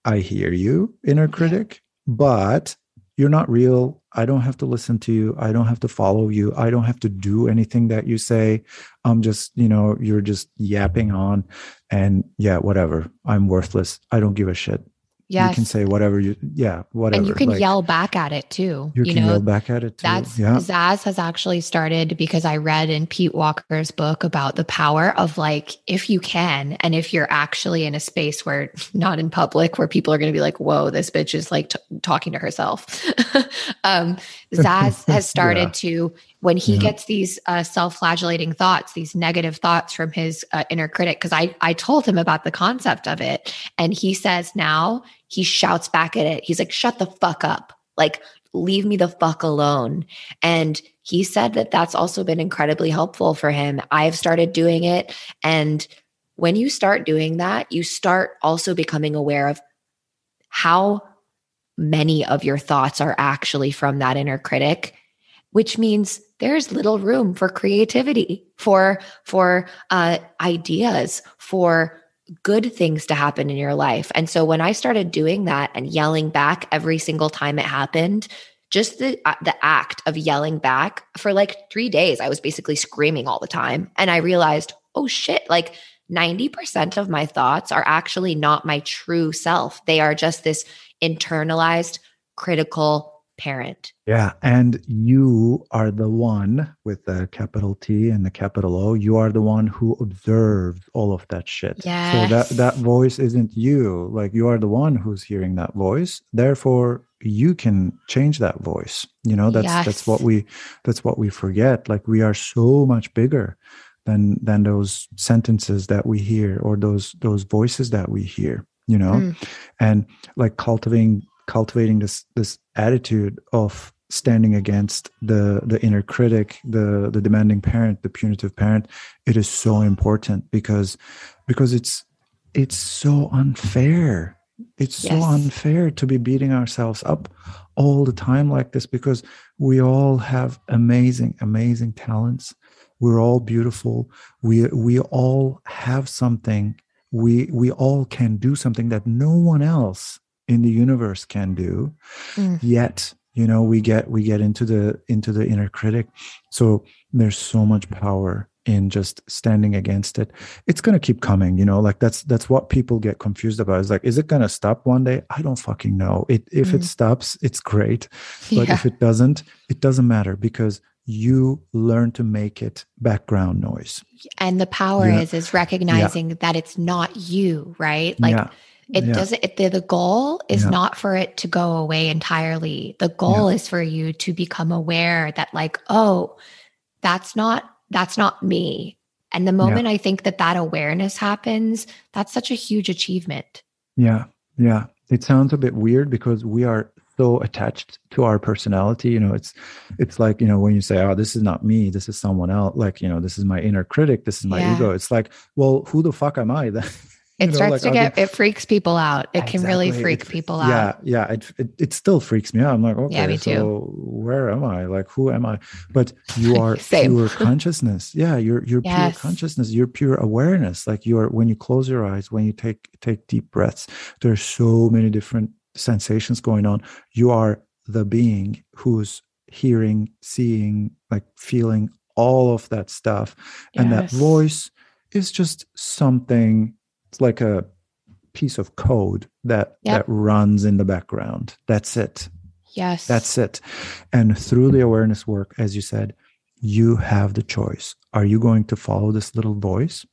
I hear you, inner critic, but you're not real. I don't have to listen to you. I don't have to follow you. I don't have to do anything that you say. I'm just, you know, you're just yapping on and yeah, whatever. I'm worthless. I don't give a shit. Yes. You can say whatever you yeah, whatever. And you can Like, yell back at it too. you, You, can know, yell back at it too. That's yeah. Zaz has actually started because I read in Pete Walker's book about the power of like, if you can, and if you're actually in a space where not in public, where people are going to be like, whoa, this bitch is like t- talking to herself. um, Zaz has started Yeah. to, when he Yeah. gets these uh, self flagellating thoughts, these negative thoughts from his uh, inner critic, because I, I told him about the concept of it. And he says now he shouts back at it. He's like, shut the fuck up. Like, leave me the fuck alone. And he said that that's also been incredibly helpful for him. I've started doing it. And when you start doing that, you start also becoming aware of how many of your thoughts are actually from that inner critic which means there's little room for creativity for for uh, ideas for good things to happen in your life. And so when i started doing that and yelling back every single time it happened just the uh, the act of yelling back for like 3 days i was basically screaming all the time. And i realized oh shit like 90% of my thoughts are actually not my true self. They are just this internalized critical parent. Yeah. And you are the one with the capital T and the capital O. You are the one who observes all of that shit. Yes. So that, that voice isn't you. Like you are the one who's hearing that voice. Therefore, you can change that voice. You know, that's Yes. that's what we that's what we forget. Like we are so much bigger than than those sentences that we hear or those those voices that we hear, you know? Mm. and like cultivating cultivating this this attitude of standing against the the inner critic the the demanding parent the punitive parent it is so important because because it's it's so unfair. It's so unfair to be beating ourselves up all the time like this because we all have amazing amazing talents. We're all beautiful. We we all have something. We we all can do something that no one else in the universe can do Mm. yet you know we get we get into the into the inner critic so there's so much power in just standing against it it's going to keep coming you know like that's that's what people get confused about is like is it going to stop one day i don't fucking know it if it Mm. stops it's great but Yeah. if it doesn't it doesn't matter because you learn to make it background noise And the power Yeah. is is recognizing that it's not you, right? Like yeah it yeah. doesn't it, the, the goal is Yeah. not for it to go away entirely. The goal is for you to become aware that like, oh, that's not that's not me. And the moment I think that that awareness happens, that's such a huge achievement. Yeah, yeah. It sounds a bit weird because we are so attached to our personality. You know, it's it's like you know when you say, "Oh, this is not me. This is someone else." Like you know, this is my inner critic. This is my Yeah. ego. It's like, well, who the fuck am I then? It know, starts like, to get it freaks people out. It can really freak It- people out. Yeah, yeah. It, it it still freaks me out. I'm like, okay, Yeah, me too. so where am I? Like, who am I? But you are pure consciousness. Yeah, you're you're Yes. pure consciousness. You're pure awareness. Like you are when you close your eyes, when you take take deep breaths. There's so many different sensations going on. You are the being who's hearing, seeing, like feeling all of that stuff, and that voice is just something. It's like a piece of code that Yep. that runs in the background. That's it. Yes. that's it. And through the awareness work as you said you have the choice. Are you going to follow this little voice?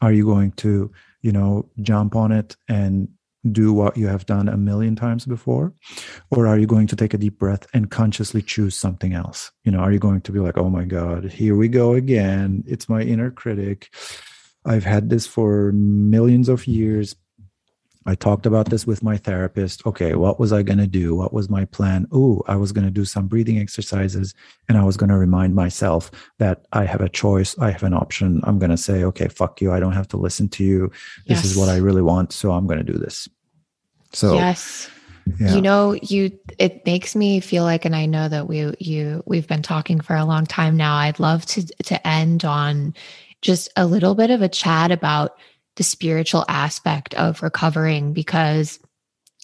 Are you going to you know jump on it and do what you have done a million times before? Or are you going to take a deep breath and consciously choose something else? You know are you going to be like oh my god here we go again. It's my inner critic i've had this for millions of years I talked about this with my therapist. Okay, what was I going to do? What was my plan? Oh, I was going to do some breathing exercises and I was going to remind myself that I have a choice. I have an option. I'm going to say, okay, fuck you. I don't have to listen to you. This is what I really want. So I'm going to do this. So, yes. yeah. You know, you it makes me feel like and I know that we you we've been talking for a long time now. I'd love to to end on just a little bit of a chat about the spiritual aspect of recovering because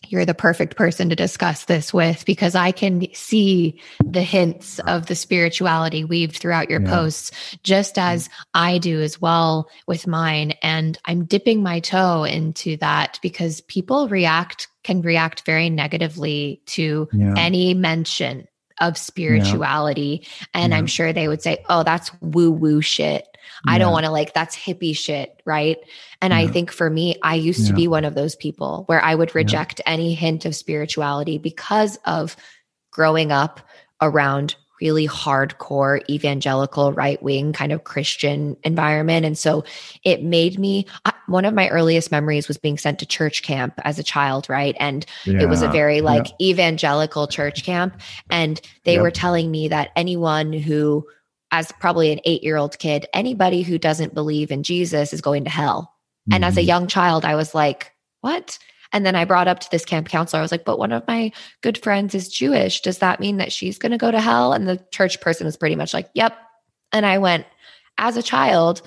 you're the perfect person to discuss this with because I can see the hints of the spirituality weaved throughout your Yeah. posts, just mm-hmm. as I do as well with mine. And I'm dipping my toe into that because people react, can react very negatively to yeah. any mention of spirituality. And I'm sure they would say, oh, that's woo woo shit. I don't want to like that's hippie shit, right? And I think for me, I used to be one of those people where I would Yeah. reject any hint of spirituality because of growing up around really hardcore evangelical right wing kind of Christian environment. And so it made me I, one of my earliest memories was being sent to church camp as a child, right? And it was a Yeah. very Yeah. like evangelical church camp and they Yep. were telling me that anyone who as probably an eight year old kid, anybody who doesn't believe in Jesus is going to hell. And as a Mhm. young child, I was like, what? And then I brought up to this camp counselor, I was like, but one of my good friends is Jewish. Does that mean that she's going to go to hell? And the church person was pretty much like, yep. And I went, as a child,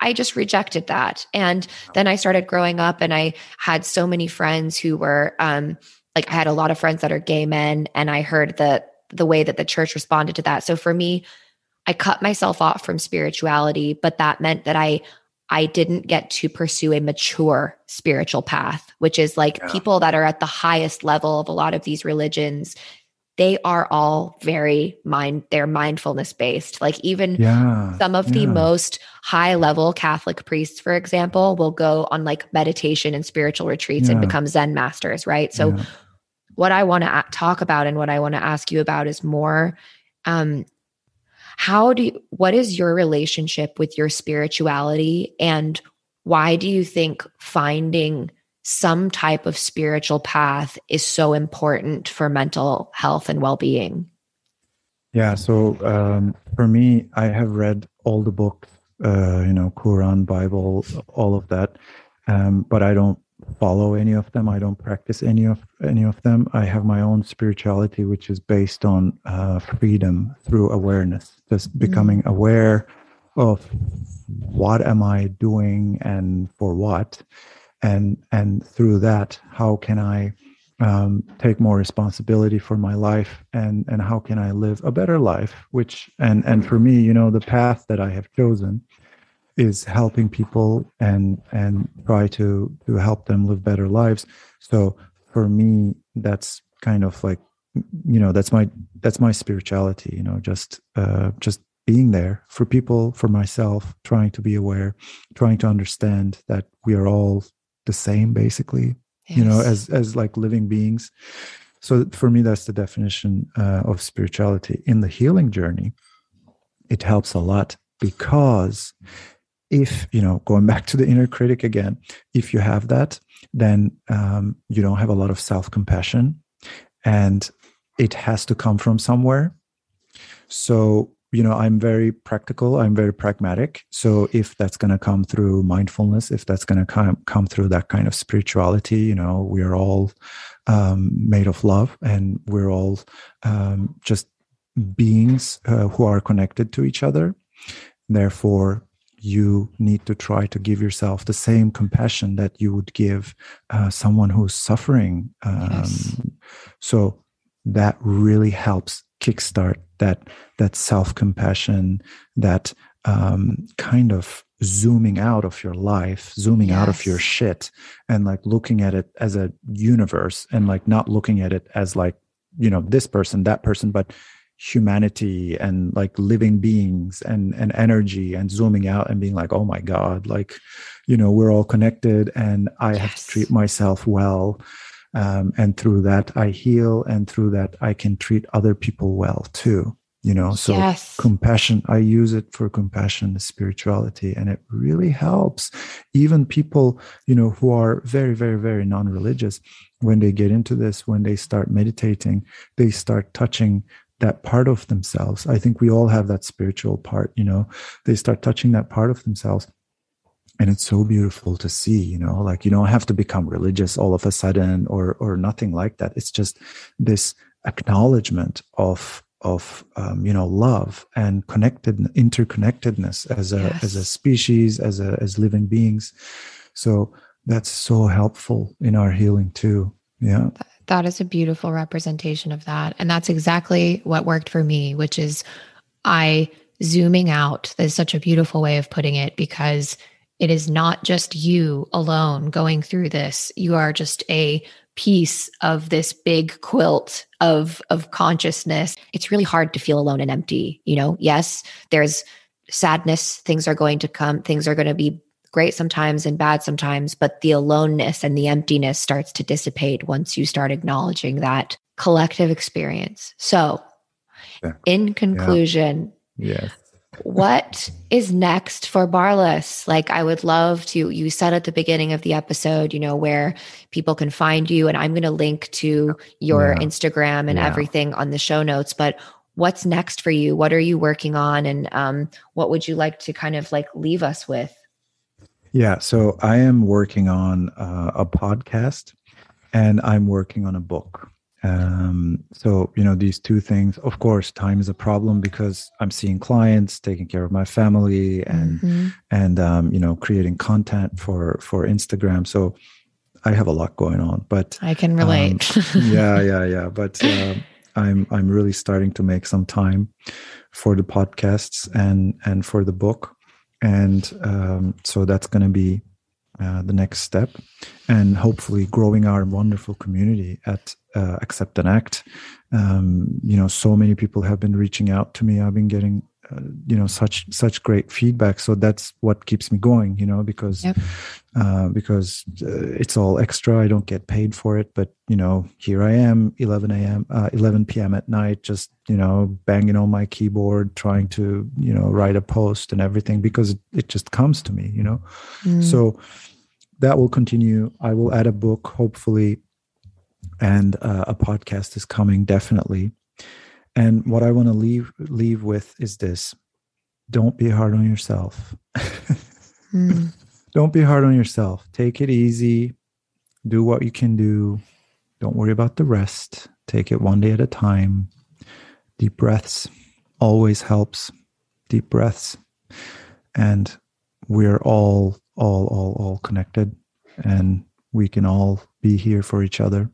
I just rejected that. And then I started growing up and I had so many friends who were, um, like, I had a lot of friends that are gay men. And I heard the the way that the church responded to that. So for me, I cut myself off from spirituality, but that meant that I I didn't get to pursue a mature spiritual path, which is like Yeah. people that are at the highest level of a lot of these religions, they are all very mind they're mindfulness based. Like even yeah some of the most high level Catholic priests, for example, will go on like meditation and spiritual retreats and become Zen masters, right? So Yeah. what I want to talk about and what I want to ask you about is more um how do you, what is your relationship with your spirituality and why do you think finding some type of spiritual path is so important for mental health and well-being? Yeah. So um, for me, I have read all the books, uh, you know, Quran, Bible, all of that, um, but I don't follow any of them. I don't practice any of any of them. I have my own spirituality, which is based on uh, freedom through awareness, just becoming aware of what am I doing and for what, and and through that, how can I um, take more responsibility for my life and and how can I live a better life which and and for me you know the path that I have chosen is helping people and and try to to help them live better lives. So for me that's kind of like you know that's my that's my spirituality you know just uh just being there for people for myself trying to be aware trying to understand that we are all the same basically you know as as like living beings. So for me that's the definition uh, of spirituality. In the healing journey it helps a lot because if you know going back to the inner critic again if you have that then um, you don't have a lot of self-compassion and it has to come from somewhere. So you know i'm very practical i'm very pragmatic. So if that's going to come through mindfulness if that's going to come come through that kind of spirituality you know we are all um, made of love and we're all um, just beings uh, who are connected to each other. Therefore you need to try to give yourself the same compassion that you would give uh, someone who's suffering um, Yes. so that really helps kickstart that that self-compassion that um, kind of zooming out of your life zooming out of your shit and like looking at it as a universe and like not looking at it as like you know this person that person but humanity and like living beings and and energy and zooming out and being like oh my god like you know we're all connected and i have to treat myself well um, and through that i heal and through that i can treat other people well too you know? So yes. compassion i use it for compassion spirituality and it really helps. Even people you know who are very very very non-religious when they get into this when they start meditating they start touching that part of themselves. I think we all have that spiritual part you know? They start touching that part of themselves and it's so beautiful to see you know? Like you don't have to become religious all of a sudden or or nothing like that. It's just this acknowledgement of of um, you know love and connected interconnectedness as a as a species as a as living beings. So that's so helpful in our healing too. Yeah That is a beautiful representation of that. And that's exactly what worked for me, which is I zooming out is such a beautiful way of putting it because it is not just you alone going through this. You are just a piece of this big quilt of of consciousness. It's really hard to feel alone and empty, you know. Yes, there's sadness, things are going to come, things are going to be great sometimes and bad sometimes, but the aloneness and the emptiness starts to dissipate once you start acknowledging that collective experience. So, Yeah. in conclusion, yes what is next for Barlas? Like, I would love to. You said at the beginning of the episode, you know, where people can find you, and I'm going to link to your Yeah. Instagram and Yeah. everything on the show notes. But what's next for you? What are you working on? And um, what would you like to kind of like leave us with? Yeah, so I am working on uh, a podcast and I'm working on a book. Um, so, you know, these two things, of course, time is a problem because I'm seeing clients, taking care of my family and, Mhm. and, um, you know, creating content for, for Instagram. So I have a lot going on, but I can relate. Um, yeah, yeah, yeah. But uh, I'm I'm really starting to make some time for the podcasts and and for the book, and um, so that's going to be uh, the next step, and hopefully growing our wonderful community at uh, Accept and Act. Um, you know, so many people have been reaching out to me. I've been getting. Uh, you know such such great feedback so that's what keeps me going you know because Yep. uh, because uh, it's all extra. I don't get paid for it, but you know, here I am, 11 a.m., uh, 11 p.m. at night, just you know, banging on my keyboard, trying to you know write a post and everything because it, just comes to me, you know. Mm. So that will continue. I will add a book, hopefully, and uh, a podcast is coming definitely. And what I want to leave leave with is this: don't be hard on yourself. Mm. don't be hard on yourself. Take it easy. Do what you can do. Don't worry about the rest. Take it one day at a time. Deep breaths always helps. Deep breaths. And we're all, all, all, all connected. And we can all be here for each other.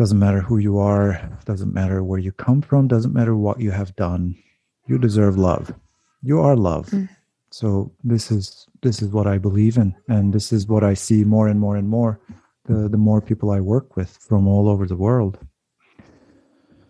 Doesn't matter who you are, doesn't matter where you come from, doesn't matter what you have done. You deserve love. You are love. Mm. So this is this is what I believe in, and this is what I see more and more and more. The the more people I work with from all over the world.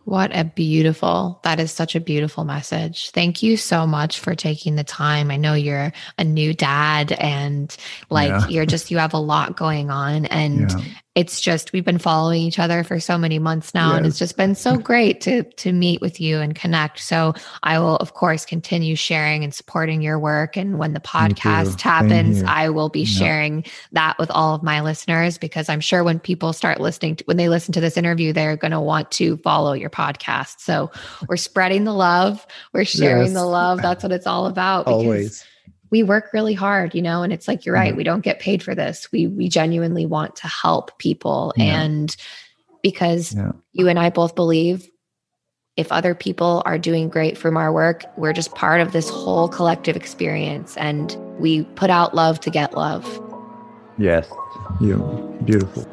What a beautiful, that is such a beautiful message. Thank you so much for taking the time. I know you're a new dad and like Yeah. you're just, you have a lot going on. And Yeah. It's just, we've been following each other for so many months now. And it's just been so great to, to meet with you and connect. So I will, of course, continue sharing and supporting your work. And when the podcast happens. I will be Yeah. sharing that with all of my listeners because I'm sure when people start listening to, when they listen to this interview, they're going to want to follow your podcast. So we're spreading the love, we're sharing the love. That's what it's all about. because Always. We work really hard, you know, and it's like you're right. Mhm. We don't get paid for this. We we genuinely want to help people, Yeah. and because Yeah. you and I both believe if other people are doing great from our work, we're just part of this whole collective experience, and we put out love to get love. Yes. You beautiful.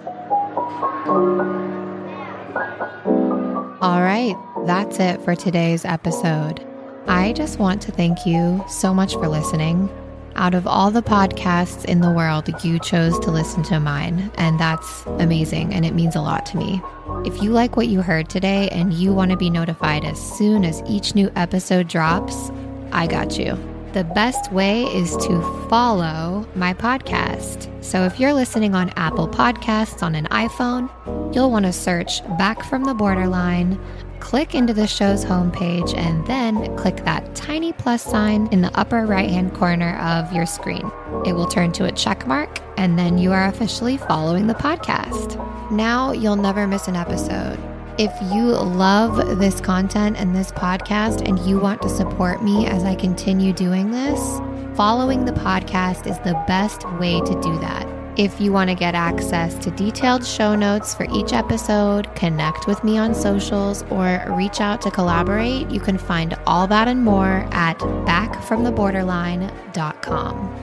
All right, that's it for today's episode. I just want to thank you so much for listening. Out of all the podcasts in the world, you chose to listen to mine, and that's amazing and it means a lot to me. If you like what you heard today and you want to be notified as soon as each new episode drops, I got you. The best way is to follow my podcast. So if you're listening on Apple Podcasts on an iPhone, you'll want to search Back from the Borderline, click into the show's homepage, and then click that tiny plus sign in the upper right hand corner of your screen. It will turn to a check mark, and then you are officially following the podcast. Now you'll never miss an episode. If you love this content and this podcast and you want to support me as I continue doing this, following the podcast is the best way to do that. If you want to get access to detailed show notes for each episode, connect with me on socials, or reach out to collaborate, you can find all that and more at backfromtheborderline.com.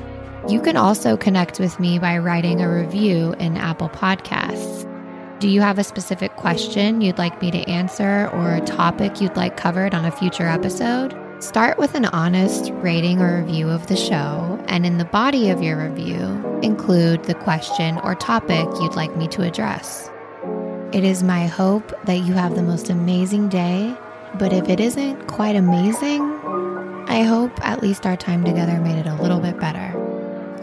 You can also connect with me by writing a review in Apple Podcasts. Do you have a specific question you'd like me to answer or a topic you'd like covered on a future episode? Start with an honest rating or review of the show, and in the body of your review, include the question or topic you'd like me to address. It is my hope that you have the most amazing day, but if it isn't quite amazing, I hope at least our time together made it a little bit better.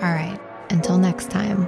All right, until next time.